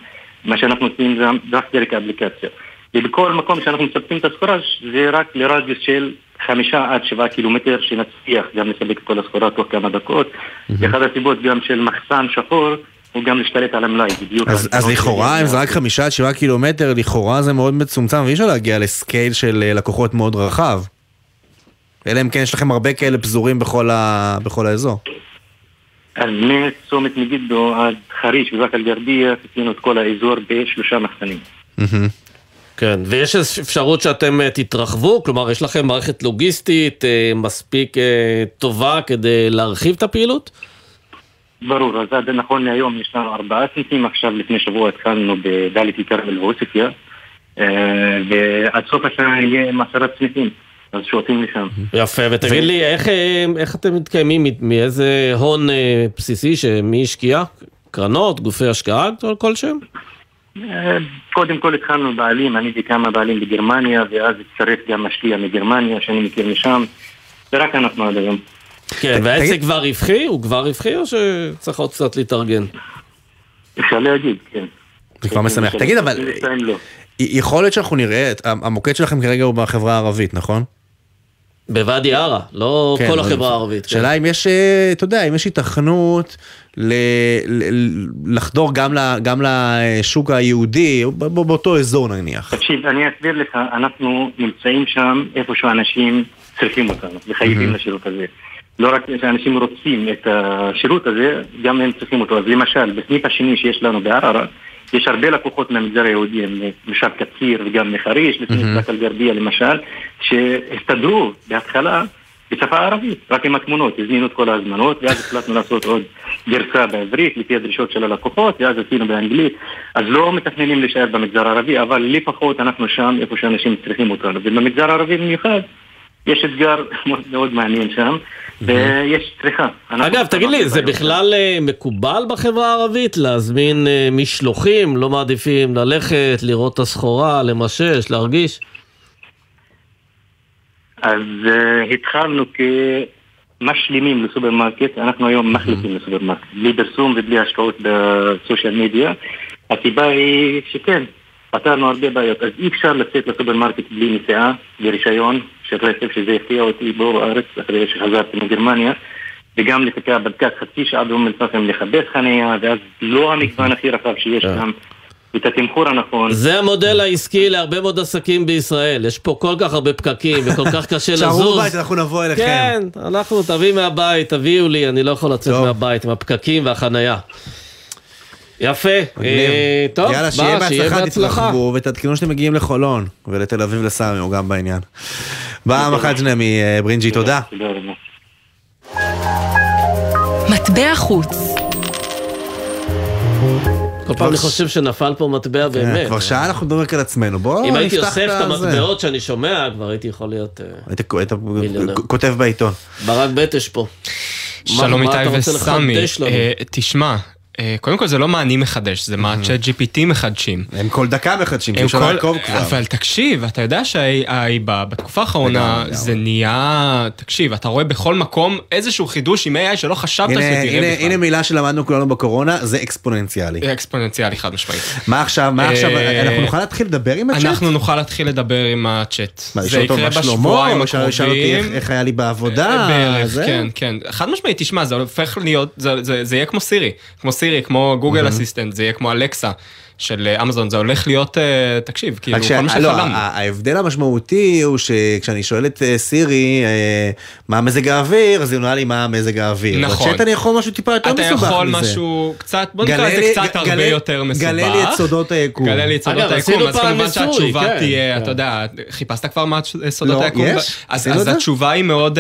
מה שאנחנו עושים זה רק דרך האפליקציה. ובכל מקום שאנחנו מספקים את הסחורה, זה רק לרדיוס של חמישה עד שבעה קילומטר, שנצליח גם לספק את כל הסחורה תוך כמה דקות. ואחת הסיבות גם של מחסן שחור, הוא גם להשתלט על המלאי, בדיוק. אז, אז לכאורה, אם זה רק חמישה עד שבעה קילומטר, לכאורה זה מאוד מצומצם, ואי אפשר להגיע ל scale של אה, לקוחות מאוד רחב. אלא אם כן יש לכם הרבה כאלה פזורים בכל, ה... בכל האזור. אז מצומת מגידו עד חריש ובאקה אל-גרבייה, עשינו את כל האזור בשלושה מחסנים. כן, ויש איזו אפשרות שאתם אה, תתרחבו? כלומר, יש לכם מערכת לוגיסטית אה, מספיק טובה כדי להרחיב את הפעילות? ברור, אז עד נכון להיום יש לנו ארבעה סניפים, עכשיו לפני שבוע התחלנו בדאלית אל-כרמל ועוספיא, אה, ועד סוף השנה יהיה עם עשרה סניפים, אז שואפים לשם. יפה, ותגיד לי, איך, אה, איך אתם מתקיימים, מאיזה הון אה, בסיסי שמי השקיע? קרנות, גופי השקעה כלשהם? קודם כל התחלנו בעלים, אני וכמה בעלים בגרמניה, ואז הצטרף גם משקיע מגרמניה שאני מכיר משם, ורק אנחנו עד היום. כן, והעסק כבר רווחי? הוא כבר רווחי או שצריך עוד קצת להתארגן? אפשר להגיד, כן. זה כבר משמח. תגיד, אבל לא. יכול להיות שאנחנו נראה, את- המוקד שלכם כרגע הוא בחברה הערבית, נכון? בוואדי ערה, לא כן, כל לא- החברה הערבית. כן. שאלה אם יש, אה, אתה יודע, אם יש היתכנות ל- ל- לחדור גם ל- גם לשוק היהודי, באותו אזור נניח. תקשיב, אני אסביר לך, אנחנו נמצאים שם איפה שאנשים צריכים אותנו וחייבים Mhm. לשירות הזה. לא רק שאנשים רוצים את השירות הזה, גם הם צריכים אותו. אז למשל, בסניף השני שיש לנו בערערה, יש הרבה לקוחות מהמגזר היהודי, הם משל קציר וגם מחריש, בסניף Mhm. באקה אל-גרבייה למשל, שהסתדרו בהתחלה בשפה הערבית, רק עם התמונות, הזמינו את כל ההזמנות, ואז החלטנו לעשות עוד גרסה בעברית לפי הדרישות של הלקוחות, ואז עשינו באנגלית. אז לא מתכננים להישאר במגזר הערבי, אבל לפחות אנחנו שם איפה שאנשים צריכים אותנו. ובמגזר הערבי במיוחד, יש אתגר מאוד- מעניין שם, ויש צריכה. אגב, תגיד לי, זה בכלל אה, מקובל בחברה הערבית להזמין אה, משלוחים? לא מעדיפים ללכת, לראות את הסחורה, למשש, להרגיש? אז אה, התחלנו כמשלימים לסופרמרקט, אנחנו היום מחליפים לסופרמרקט, בלי פרסום ובלי השקעות ב social media. הסיבה היא שכן, פתרנו הרבה בעיות, אז אי אפשר לצאת לסופרמרקט בלי נסיעה, ברישיון של רכב, שזה הפתיע אותי פה בארץ, אחרי שחזרתי מגרמניה, וגם לתקע בפקק חצי שעה באום אל-פחם לחפש חניה, ואז לא המגוון הכי רחב שיש שם, את התמחור הנכון. זה המודל העסקי להרבה מאוד עסקים בישראל. יש פה כל כך הרבה פקקים וכל כך קשה [laughs] לזוז. שערו בבית, אנחנו נבוא אליכם. כן, אנחנו, תביא מהבית, תביאו לי, אני לא יכול לצאת מהבית עם הפקקים והחנייה. יפה, אה, טוב, יאללה, שיהיה בהצלחה, תתרחבו ותעדכנו שאתם מגיעים לחולון ולתל אביב לסמי, הוא גם בעניין. בא מחג'נה מברינג'י, תודה. מטבע חוץ כל פעם אני חושב שנפל פה מטבע באמת. כן, כבר שעה אנחנו מדברים על עצמנו, בואו אם הייתי נפתח אוסף את. המטבעות שאני שומע, כבר הייתי יכול להיות אה, מיליונר. כותב בעיתון. ברק בטש פה. שלום איתי וסמי? אה, תשמע, קודם כל זה לא מה אני מחדש, זה מה צ'אט GPT מחדשים. הם כל דקה מחדשים, אפשר לעקוב כבר. אבל תקשיב, אתה יודע שה-AI בתקופה האחרונה זה נהיה, תקשיב, אתה רואה בכל מקום איזשהו חידוש עם AI שלא חשבת שתראה בכלל. הנה מילה שלמדנו כולנו בקורונה, זה אקספוננציאלי. אקספוננציאלי חד משמעית. מה עכשיו, מה אה, עכשיו, אנחנו נוכל להתחיל לדבר עם הצ'אט? אנחנו נוכל להתחיל לדבר עם הצ'אט. מה, זה לשאול אותו יקרה בשבועיים או ישאל אותי איך- היה לי בעבודה? בערך, זה? כן, כן. חד משמעית, תשמע, זה הופך להיות, זה, זה, זה יהיה כמו סירי, כמו סירי, כמו גוגל מהמם. אסיסטנט, זה יהיה כמו אלקסה של אה, אמזון, זה הולך להיות, אה, תקשיב, כאילו, רק כל מה לא, שחלמנו. ה- ההבדל המשמעותי הוא שכשאני שואל את אה, סירי מה מזג האוויר, אז היא עונה לי מה מזג האוויר. נכון. בצ'אט אני יכול משהו טיפה יותר אתה מסובך מזה. יכול משהו קצת, בוא נקרא לזה קצת הרבה יותר מסובך. גלה לי את סודות היקום. גלה לי את סודות היקום, אז כמובן שהתשובה כן, תהיה, כן. אתה יודע, חיפשת כבר מה סודות לא, היקום? יש? אז? התשובה היא מאוד,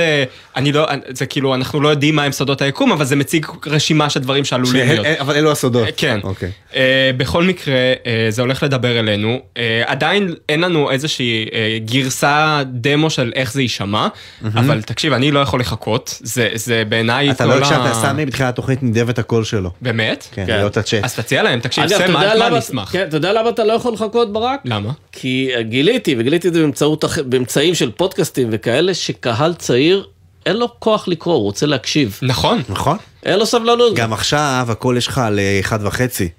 אני לא, זה כאילו, אנחנו לא יודעים מהם סודות היקום, אבל זה מציג רשימה של דברים שעלולים להיות. אבל אלו הסודות. כן. אוקיי. בכל מקרה, אה, זה הולך לדבר אלינו. אה, עדיין אין לנו איזושהי אה, גרסה דמו של איך זה יישמע, אבל תקשיב, אני לא יכול לחכות, זה זה בעיניי אתה לא הקשבת, סמי בתחילת התוכנית נידב את הקול שלו. באמת? כן, להיות הצ'אט. אז תציע להם, תקשיב, סם אלטמן נשמח. כן, אתה יודע למה אתה לא יכול לחכות ברק? למה? כי גיליתי, וגיליתי את זה באמצעים של פודקאסטים וכאלה, שקהל צעיר, אין לו כוח לקרוא, הוא רוצה להקשיב. נכון. נכון. אין לו סבלנות. גם עכשיו הכל יש לך על אחד וחצי.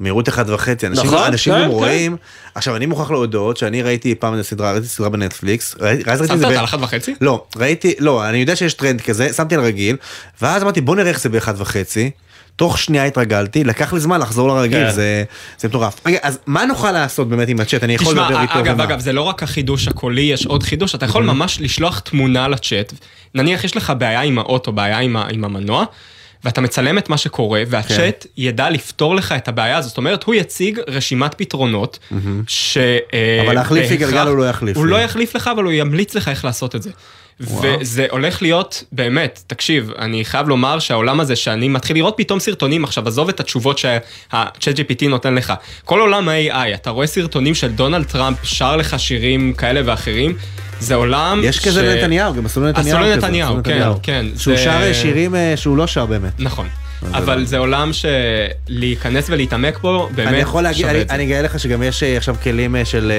מהירות אחד וחצי, אנשים, נכון, אנשים כן, גם כן. רואים, עכשיו אני מוכרח להודות שאני ראיתי פעם איזה סדרה, ראיתי סדרה בנטפליקס, ראיתי, אז ראיתי את שמת זה, ב- על אחת וחצי? לא, ראיתי, לא, אני יודע שיש טרנד כזה, שמתי על רגיל, ואז אמרתי בוא נראה איך זה באחד וחצי, תוך שנייה התרגלתי, לקח לי זמן לחזור לרגיל, כן. זה, זה מטורף. רגע, אז מה נוכל לעשות באמת עם הצ'אט, אני יכול לדבר תשמע, איתו, אגב, ומה? אגב, זה לא רק החידוש הקולי, יש עוד חידוש, אתה יכול ממש לשלוח תמונה לצ'אט, נניח יש לך בעיה עם האוטו, בעיה עם עם המנוע, ואתה מצלם את מה שקורה, והצ'אט ידע לפתור לך את הבעיה הזאת, זאת אומרת, הוא יציג רשימת פתרונות, ש... אה, אבל להחליף לי בהכרח- גלגל הוא לא יחליף הוא לי. לא יחליף לך, אבל הוא ימליץ לך איך לעשות את זה. וזה הולך להיות, באמת, תקשיב, אני חייב לומר שהעולם הזה שאני מתחיל לראות פתאום סרטונים, עכשיו עזוב את התשובות שה-chat GPT נותן לך. כל עולם ה-AI, אתה רואה סרטונים של דונלד טראמפ שר לך שירים כאלה ואחרים, זה עולם יש כזה לנתניהו, גם עשו לנתניהו עשו לנתניהו, כן. כן. שהוא זה- שר שירים אה, שהוא לא שר באמת. נכון. אבל זה עולם שלהיכנס ולהתעמק בו, באמת אני יכול להגיד, אני. אני אגלה לך שגם יש אה, עכשיו כלים אה, של,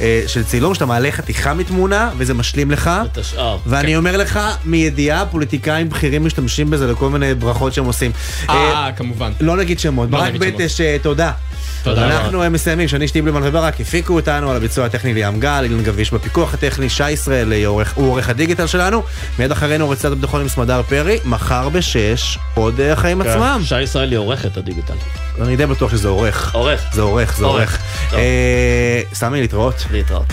אה, של צילום, שאתה מעלה חתיכה מתמונה וזה משלים לך. את השאר. ואני כן. אומר לך, מידיעה, פוליטיקאים בכירים משתמשים בזה לכל מיני ברכות שהם עושים. אה, כמובן. לא נגיד שמות. לא ברק. בטש, תודה. תודה רבה. אנחנו מסיימים, שני שטיבלמן וברק הפיקו אותנו על הביצוע הטכני ליאם גל, אילן גביש בפיקוח הטכני, שי ישראל הוא עורך הדיגיטל שלנו, מיד אחרינו רצת הביטחון עם סמדר פרי, מחר בשש, עוד אה, החיים כן. עצמם. שי ישראלי עורך את הדיגיטל. אני די בטוח שזה עורך. עורך. זה עורך, זה עורך. אה, סמי, להתראות. להתראות.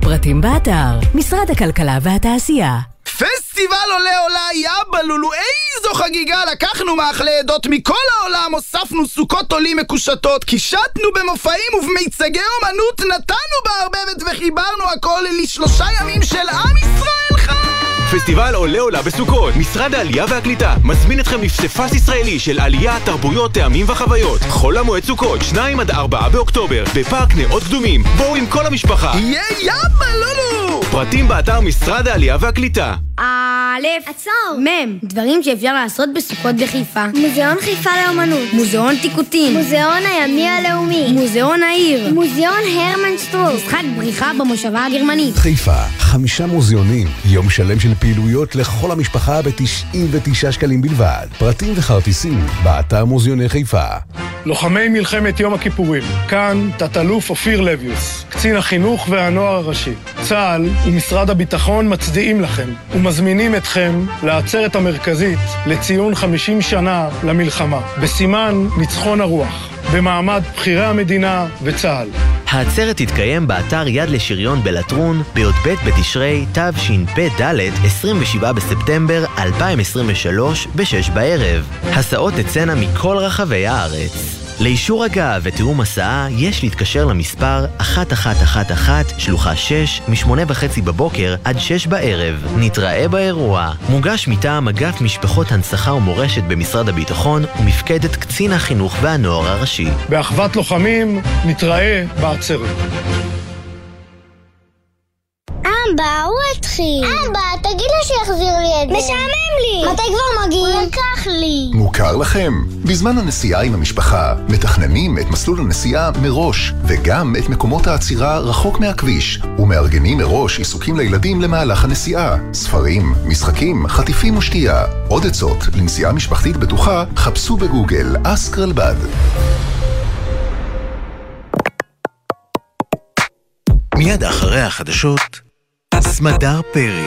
פרטים באתר, משרד הכלכלה והתעשייה. פסטיבל עולה עולה יאבלולו, איזו חגיגה! לקחנו מאכלי עדות מכל העולם, הוספנו סוכות עולים מקושטות, קישטנו במופעים ובמיצגי אומנות, נתנו בערבבת וחיברנו הכל לשלושה ימים של עם ישראל חי! פסטיבל עולה עולה בסוכות, משרד העלייה והקליטה מזמין אתכם לפסיפס ישראלי של עלייה, תרבויות, טעמים וחוויות. חול המועד סוכות, 2 עד 4 באוקטובר, בפארק נאות קדומים. בואו עם כל המשפחה. יהיה יאבלולו! פרטים באתר משרד העלייה והקליטה. I א', עצור, מ', דברים שאפשר לעשות בסוכות בחיפה. מוזיאון חיפה לאמנות. מוזיאון טיקוטין. מוזיאון הימי הלאומי. מוזיאון העיר. מוזיאון הרמן שטרוס. משחק בריחה במושבה הגרמנית. חיפה, חמישה מוזיאונים, יום שלם של פעילויות לכל המשפחה ב-99 שקלים בלבד. פרטים וכרטיסים, באתר מוזיאוני חיפה. לוחמי מלחמת יום הכיפורים, כאן תת-אלוף אופיר לביוס, קצין החינוך והנוער הראשי. צה"ל ומשרד הביטחון מצדיעים לכם ומזמינים אתכם לעצרת המרכזית לציון 50 שנה למלחמה, בסימן ניצחון הרוח, במעמד בכירי המדינה וצה"ל. העצרת תתקיים באתר יד לשריון בלטרון בי"ב בתשרי תשפ"ד 27 בספטמבר 2023 ב-6 בערב. הסעות תצאנה מכל רחבי הארץ. לאישור הגעה ותיאום הסעה יש להתקשר למספר 1111 שלוחה 6 מ-8 וחצי בבוקר עד 6 בערב. נתראה באירוע. מוגש מטעם אגף משפחות הנצחה ומורשת במשרד הביטחון ומפקדת קצין החינוך והנוער הראשי. באחוות לוחמים, נתראה בעצרת. אבא, הוא התחיל. אבא, תגיד לו שיחזיר לי את זה. משעמם לי. מתי כבר מגיעים? הוא לקח לי. מוכר לכם? בזמן הנסיעה עם המשפחה, מתכננים את מסלול הנסיעה מראש, וגם את מקומות העצירה רחוק מהכביש, ומארגנים מראש עיסוקים לילדים למהלך הנסיעה. ספרים, משחקים, חטיפים ושתייה. עוד עצות לנסיעה משפחתית בטוחה, חפשו בגוגל אסק רלב"ד. מיד אחרי החדשות, סמדר פרי.